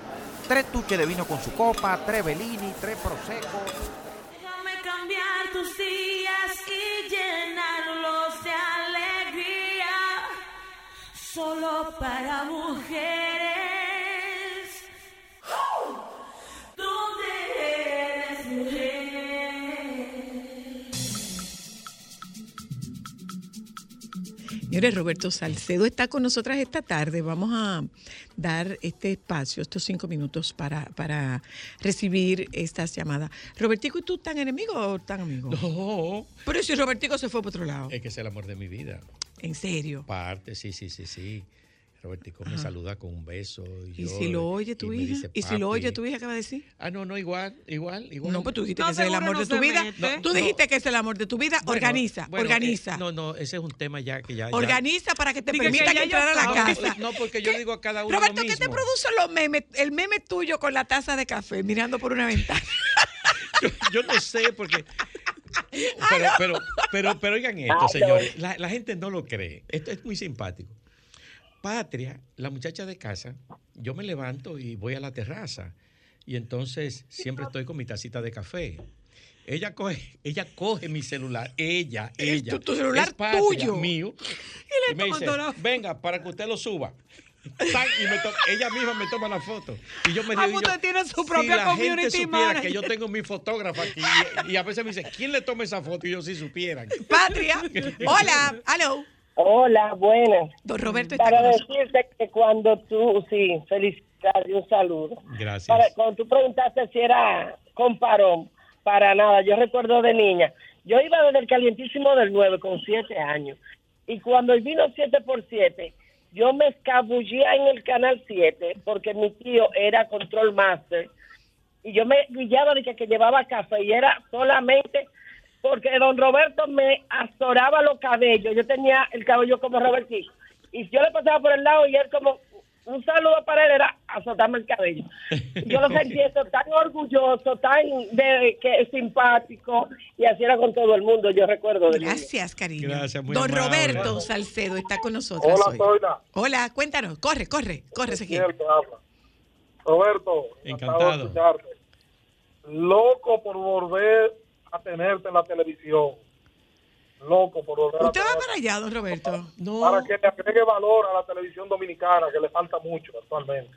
Tres tuches de vino con su copa, tres Bellini, tres Prosecco. Déjame cambiar tus días y llenarlos de alegría. Solo para mujeres. ¿Dónde Señores, Roberto Salcedo está con nosotras esta tarde. Vamos a dar este espacio, estos cinco minutos para, para recibir estas llamadas. Robertico, ¿y tú tan enemigo o tan amigo? No. Pero si Robertico se fue por otro lado. Es que es el amor de mi vida. ¿En serio? Parte, sí, sí, sí, sí. Robertico me Ajá. saluda con un beso. ¿Y yo- si lo oye tu me hija? dice, ¿Y si lo oye tu hija, qué va a decir? Ah, no, no, igual, igual, igual. No, pues tú dijiste No, que ese es el amor no de tu vida. mete. tú No, dijiste que es el amor de tu vida. Bueno, organiza, bueno, organiza. eh, no, no, ese es un tema ya que ya. ya- Organiza para que te Diga permita que entrar a la casa. No, porque yo digo a cada uno Roberto, lo ¿qué te mismo. produce los memes? El meme tuyo con la taza de café mirando por una ventana. Yo no sé, porque. Ah, Pero, pero, pero, pero oigan esto, señores. La, la gente no lo cree. Esto es muy simpático. Patria, la muchacha de casa, yo me levanto y voy a la terraza. Y entonces siempre estoy con mi tacita de café. Ella coge, ella coge mi celular, ella, ella. tu- tu celular es Patria, tuyo. mío. le Y me dice, la- venga, para que usted lo suba. Tan, y me to- ella misma me toma la foto. Y yo me Ah, digo, usted yo, tiene su si propia la gente community supiera manager. que yo tengo mi fotógrafo aquí y, y a veces me dice, ¿quién le toma esa foto? Y yo si supieran. Patria. Hola, aló. Hola, buenas. Don Roberto está Para con decirte que cuando tú, sí, felicidades y un saludo. Gracias. Para, cuando tú preguntaste si era con parón, para nada. Yo recuerdo de niña. Yo iba desde el calientísimo del 9 con 7 años. Y cuando vino 7 por 7 yo me escabullía en el canal 7 porque mi tío era control master. Y yo me guillaba de que, que llevaba café y era solamente porque don Roberto me azoraba los cabellos. Yo tenía el cabello como Robertito. Y yo le pasaba por el lado y él como un saludo para él era azotarme el cabello. Y Yo lo sentí eso tan orgulloso, tan de, que simpático y así era con todo el mundo. Yo recuerdo de. Gracias, cariño. Gracias, muy Don amable. Roberto Salcedo está con nosotros Hola, hoy. Hola, cuéntanos. Corre, corre, corre, Ezequiel. Roberto, Encantado. de escucharte. Loco por volver a tenerte en la televisión. Loco por volver ¿Usted a va para allá, don Roberto? Para que le agregue valor a la televisión dominicana, que le falta mucho actualmente.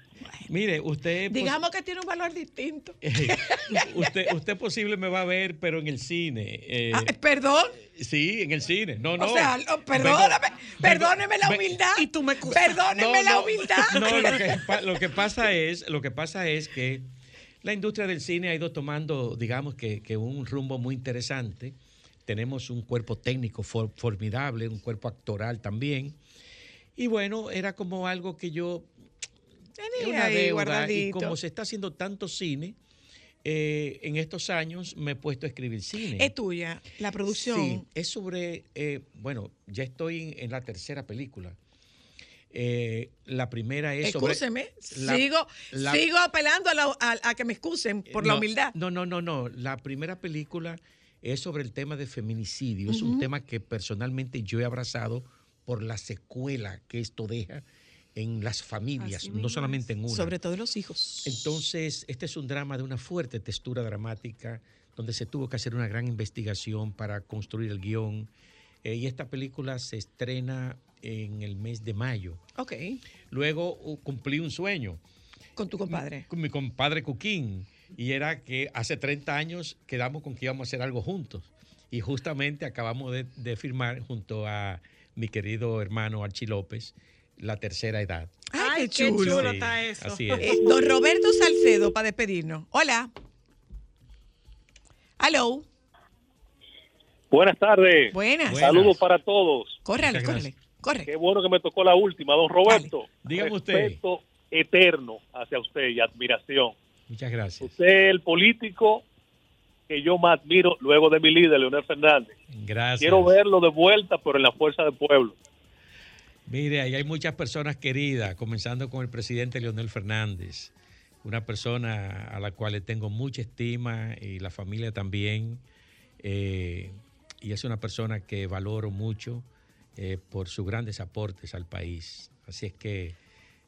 Mire, usted, Digamos que tiene un valor distinto. usted, usted posible me va a ver, pero en el cine. eh, Ah, ¿Perdón? Sí, en el cine. No, no. O sea, perdóname, vengo- perdóneme la humildad. Y tú me Perdóneme No, la no, humildad. No, lo que, pa- lo que pasa es, lo que pasa es que la industria del cine ha ido tomando, digamos que, que un rumbo muy interesante. Tenemos un cuerpo técnico for- formidable, un cuerpo actoral también. Y bueno, era como algo que yo Tenía una ahí deuda y guardadito. como se está haciendo tanto cine eh, en estos años me he puesto a escribir cine. Es tuya, la producción. Sí, es sobre, eh, bueno, ya estoy en, en la tercera película. Eh, la primera es sobre... Excúseme, la- sigo, la- sigo apelando a, la- a- a que me excusen por la humildad. No, no, no, no. La primera película es sobre el tema de feminicidio. Es un tema que personalmente yo he abrazado por la secuela que esto deja en las familias, no solamente en una. Sobre todo los hijos. Entonces, este es un drama de una fuerte textura dramática, donde se tuvo que hacer una gran investigación para construir el guion. Eh, y esta película se estrena en el mes de mayo. Ok. Luego uh, cumplí un sueño. Con tu compadre. Con mi compadre Cuquín. Y era que hace 30 años quedamos con que íbamos a hacer algo juntos. Y justamente acabamos de, de firmar junto a mi querido hermano Archie López la tercera edad. Ay, qué qué chulo. chulo está eso. así es. Eh, don Roberto Salcedo, para despedirnos. Hola. Hello. Buenas tardes. Buenas. Saludos para todos. Córrele, córrele. Qué bueno que me tocó la última, don Roberto. Dígame usted. Respeto eterno hacia usted y admiración. Muchas gracias. Usted es el político que yo más admiro luego de mi líder, Leonel Fernández. Gracias. Quiero verlo de vuelta, pero en la fuerza del pueblo. Mire, ahí hay muchas personas queridas, comenzando con el presidente Leonel Fernández, una persona a la cual le tengo mucha estima y la familia también. eh, y es una persona que valoro mucho eh, por sus grandes aportes al país. Así es que,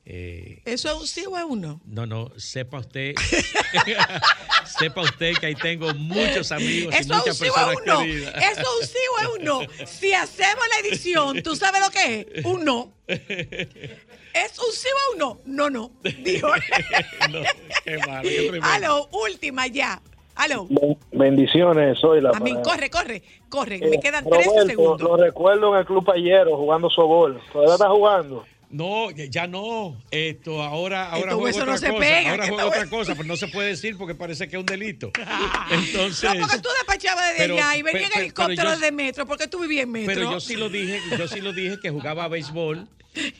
eh, ¿Eso es un sí o es un no? no, sepa usted, sepa usted que ahí tengo muchos amigos y Eso es un muchas sí o personas es un no. queridas. Eso es un sí o es un no. Si hacemos la edición, ¿tú sabes lo que es? Un no. ¿Es un sí o un no? No, no. Dijo. No, qué malo, qué tremendo. Aló, última ya. Aló. Bendiciones, soy la A mí, corre, corre, corre. Me quedan 13 Eh, Roberto, segundos. Lo recuerdo en el Club Payero jugando sobol. ¿Todavía está jugando? No, ya- no. Esto ahora, ahora juego huesos otra no se cosa. pegan, ahora estos juego otra cosa, pero no se puede decir porque parece que es un delito. Entonces, No, porque tú despachabas desde allá y venía en helicóptero desde metro, porque tú vivías en metro. pero yo sí lo dije, yo sí lo dije que jugaba béisbol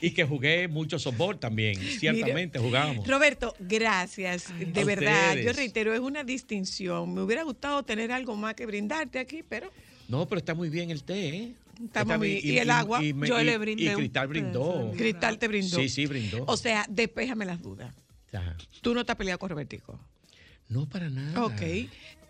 y que jugué mucho softball también. Ciertamente jugábamos. Roberto, gracias. De A verdad, ustedes. yo reitero, es una distinción. Me hubiera gustado tener algo más que brindarte aquí, pero No, pero está muy bien el té, ¿eh? Estamos bien. y el agua, me- yo y- le brindé Y Cristal brindó. Cristal te brindó. Sí, sí, brindó. O sea, despéjame las dudas. Ajá. Tú no te has peleado con Robertico. No, para nada. Ok.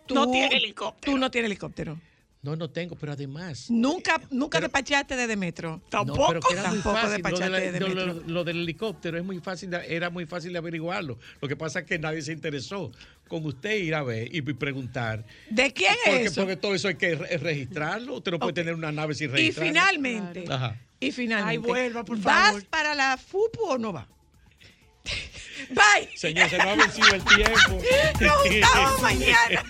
Tú, No tiene helicóptero. Tú no tienes helicóptero. No, no tengo, pero además. Nunca, nunca despachaste desde metro. No, pero que era muy Tampoco. Lo, despachaste de la- desde lo- metro. lo- lo del helicóptero es muy fácil, era muy fácil de averiguarlo. Lo que pasa es que nadie se interesó. Con usted ir a ver y preguntar. ¿De quién porque, es eso? Porque todo eso hay que re- registrarlo. Usted no puede tener una nave sin Y registrarlo. finalmente, Ajá. y finalmente, Ay, vuelva, por ¿vas favor. para la FUPU o no vas? Bye. Señor, se nos ha vencido el tiempo. Nos juntamos mañana.